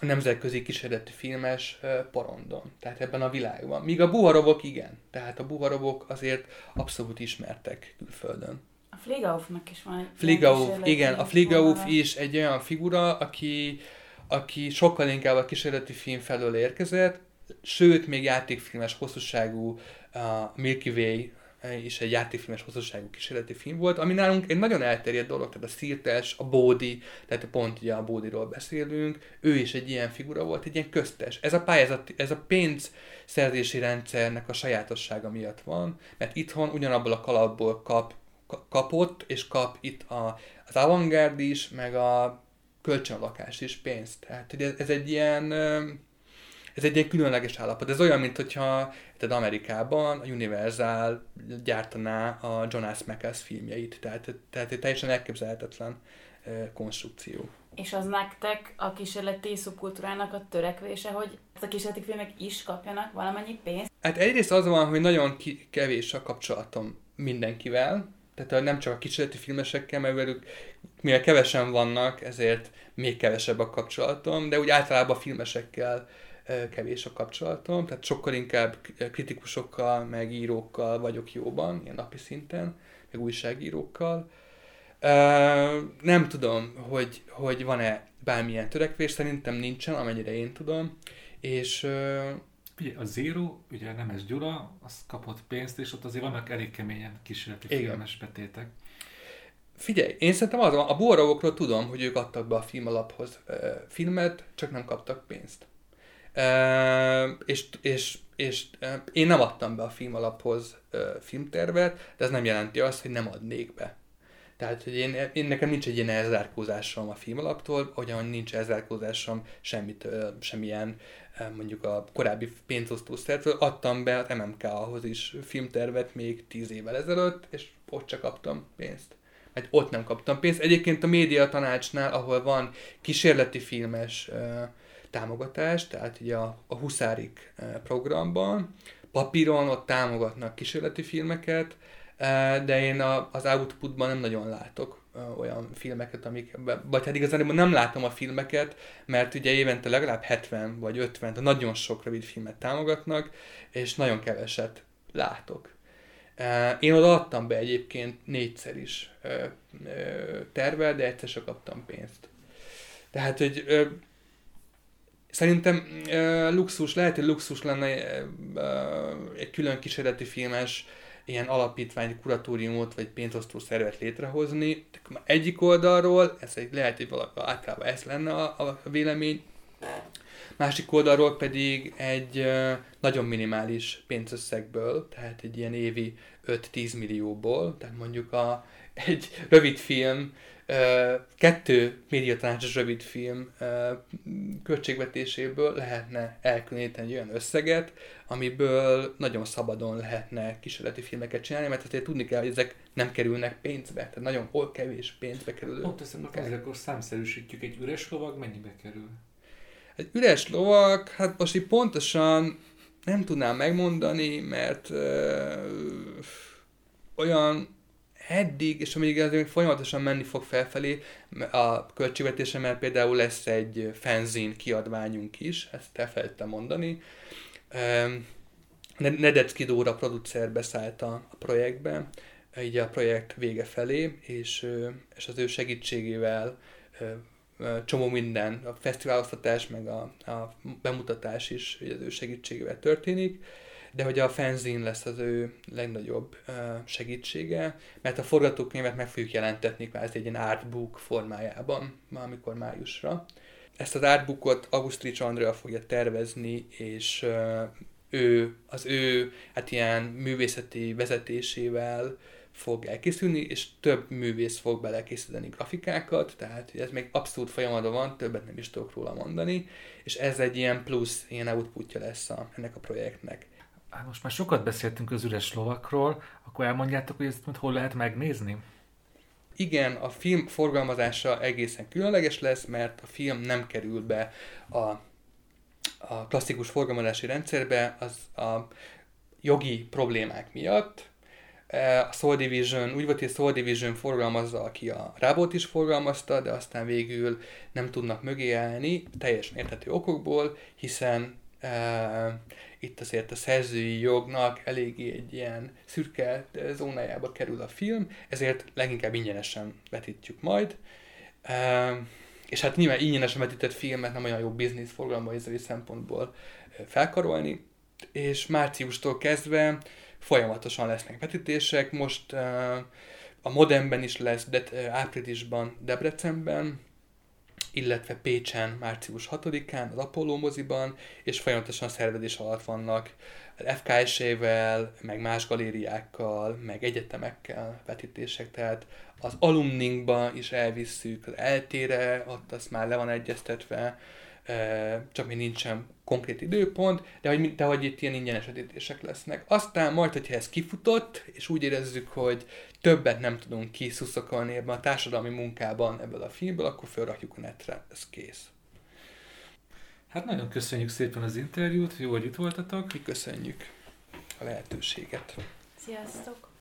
nemzetközi kísérleti filmes porondon, tehát ebben a világban. Míg a buharovok igen, tehát a buharovok azért abszolút ismertek külföldön. A Fligaufnak is van egy Fligauf, igen, a Fligauf is egy olyan figura, aki, aki sokkal inkább a kísérleti film felől érkezett, sőt, még játékfilmes hosszúságú uh, Milky Way is egy játékfilmes hosszúságú kísérleti film volt, ami nálunk egy nagyon elterjedt dolog, tehát a Szirtes, a Bódi, tehát pont ugye a Bódiról beszélünk, ő is egy ilyen figura volt, egy ilyen köztes. Ez a pályázat, ez a pénzszerzési rendszernek a sajátossága miatt van, mert itthon ugyanabból a kalapból kap, kapott, és kap itt a, az avantgárd is, meg a kölcsönlakás is pénzt. Tehát ez egy ilyen ez egy ilyen különleges állapot. Ez olyan, mint hogyha tehát Amerikában a Universal gyártaná a Jonas Mekas filmjeit. Tehát, tehát egy teljesen elképzelhetetlen konstrukció. És az nektek a kísérleti szubkultúrának a törekvése, hogy a kísérleti filmek is kapjanak valamennyi pénzt? Hát egyrészt az van, hogy nagyon ki- kevés a kapcsolatom mindenkivel, tehát nem csak a kísérleti filmesekkel, mert velük mivel kevesen vannak, ezért még kevesebb a kapcsolatom, de úgy általában a filmesekkel kevés a kapcsolatom, tehát sokkal inkább kritikusokkal, meg írókkal vagyok jóban, ilyen napi szinten, meg újságírókkal. Nem tudom, hogy, hogy van-e bármilyen törekvés, szerintem nincsen, amennyire én tudom, és Ugye a Zero, ugye nem ez Gyula, az kapott pénzt, és ott azért vannak elég keményen kísérleti Igen. filmes betétek. Figyelj, én szerintem az, a buharovokról tudom, hogy ők adtak be a filmalaphoz filmet, csak nem kaptak pénzt és, és, és én nem adtam be a film alaphoz filmtervet, de ez nem jelenti azt, hogy nem adnék be. Tehát, hogy én, én nekem nincs egy ilyen elzárkózásom a film alaptól, hogyan nincs elzárkózásom semmit, semmilyen mondjuk a korábbi pénzosztó szertől, adtam be az MMK-hoz is filmtervet még tíz évvel ezelőtt, és ott csak kaptam pénzt. Mert ott nem kaptam pénzt. Egyébként a média tanácsnál, ahol van kísérleti filmes uh, támogatást, tehát ugye a, a Huszárik eh, programban, papíron ott támogatnak kísérleti filmeket, eh, de én a, az outputban nem nagyon látok eh, olyan filmeket, amik, vagy hát igazából nem látom a filmeket, mert ugye évente legalább 70 vagy 50, nagyon sok rövid filmet támogatnak, és nagyon keveset látok. Én oda adtam be egyébként négyszer is tervel, de egyszer sem kaptam pénzt. Tehát, hogy Szerintem uh, luxus, lehet, hogy luxus lenne uh, egy külön kísérleti filmes ilyen alapítvány, kuratóriumot vagy pénzosztó szervet létrehozni. Egyik oldalról, ez egy, lehet, hogy valaki, általában ez lenne a, a vélemény, másik oldalról pedig egy uh, nagyon minimális pénzösszegből, tehát egy ilyen évi 5-10 millióból, tehát mondjuk a, egy rövid film kettő médiatanácsos rövidfilm költségvetéséből lehetne elkülöníteni egy olyan összeget, amiből nagyon szabadon lehetne kísérleti filmeket csinálni, mert azért tudni kell, hogy ezek nem kerülnek pénzbe, tehát nagyon hol kevés pénzbe kerülő. Pont ezt azért akkor számszerűsítjük, egy üres lovag mennyibe kerül? Egy üres lovag, hát most így pontosan nem tudnám megmondani, mert ö, olyan eddig, és amíg ez még folyamatosan menni fog felfelé a költségvetése, mert például lesz egy fanzin kiadványunk is, ezt elfelejtettem mondani. Nedecki Dóra producer beszállt a, projektbe, így a projekt vége felé, és, és az ő segítségével csomó minden, a fesztiválosztatás, meg a, a bemutatás is az ő segítségével történik de hogy a fanzine lesz az ő legnagyobb segítsége, mert a forgatókönyvet meg fogjuk jelentetni kvázi egy ilyen artbook formájában, amikor májusra. Ezt az artbookot Augusztrics Andrea fogja tervezni, és ő, az ő hát ilyen művészeti vezetésével fog elkészülni, és több művész fog belekészíteni grafikákat, tehát ez még abszolút folyamatban van, többet nem is tudok róla mondani, és ez egy ilyen plusz, ilyen outputja lesz a, ennek a projektnek hát most már sokat beszéltünk az üres lovakról, akkor elmondjátok, hogy ezt hol lehet megnézni? Igen, a film forgalmazása egészen különleges lesz, mert a film nem kerül be a, a klasszikus forgalmazási rendszerbe az a jogi problémák miatt. A Soul Division, úgy volt, hogy a Soul Division forgalmazza, aki a Rábot is forgalmazta, de aztán végül nem tudnak mögé állni, teljesen érthető okokból, hiszen uh, itt azért a szerzői jognak eléggé egy ilyen szürke zónájába kerül a film, ezért leginkább ingyenesen vetítjük majd. Uh, és hát nyilván ingyenesen vetített filmet nem olyan jó biznisz forgalmazói szempontból felkarolni, és márciustól kezdve folyamatosan lesznek vetítések, most uh, a Modernben is lesz, de áprilisban Debrecenben, illetve Pécsen március 6-án, az Apollo moziban, és folyamatosan szervezés alatt vannak FKS-ével, meg más galériákkal, meg egyetemekkel vetítések, tehát az alumninkba is elvisszük, az eltére, ott azt már le van egyeztetve, csak még nincsen konkrét időpont, de hogy, de hogy itt ilyen ingyenes vetítések lesznek. Aztán majd, hogyha ez kifutott, és úgy érezzük, hogy többet nem tudunk kiszuszakolni ebben a társadalmi munkában ebből a filmből, akkor felrakjuk a netre, ez kész. Hát nagyon köszönjük szépen az interjút, jó, hogy itt voltatok. Mi köszönjük a lehetőséget. Sziasztok!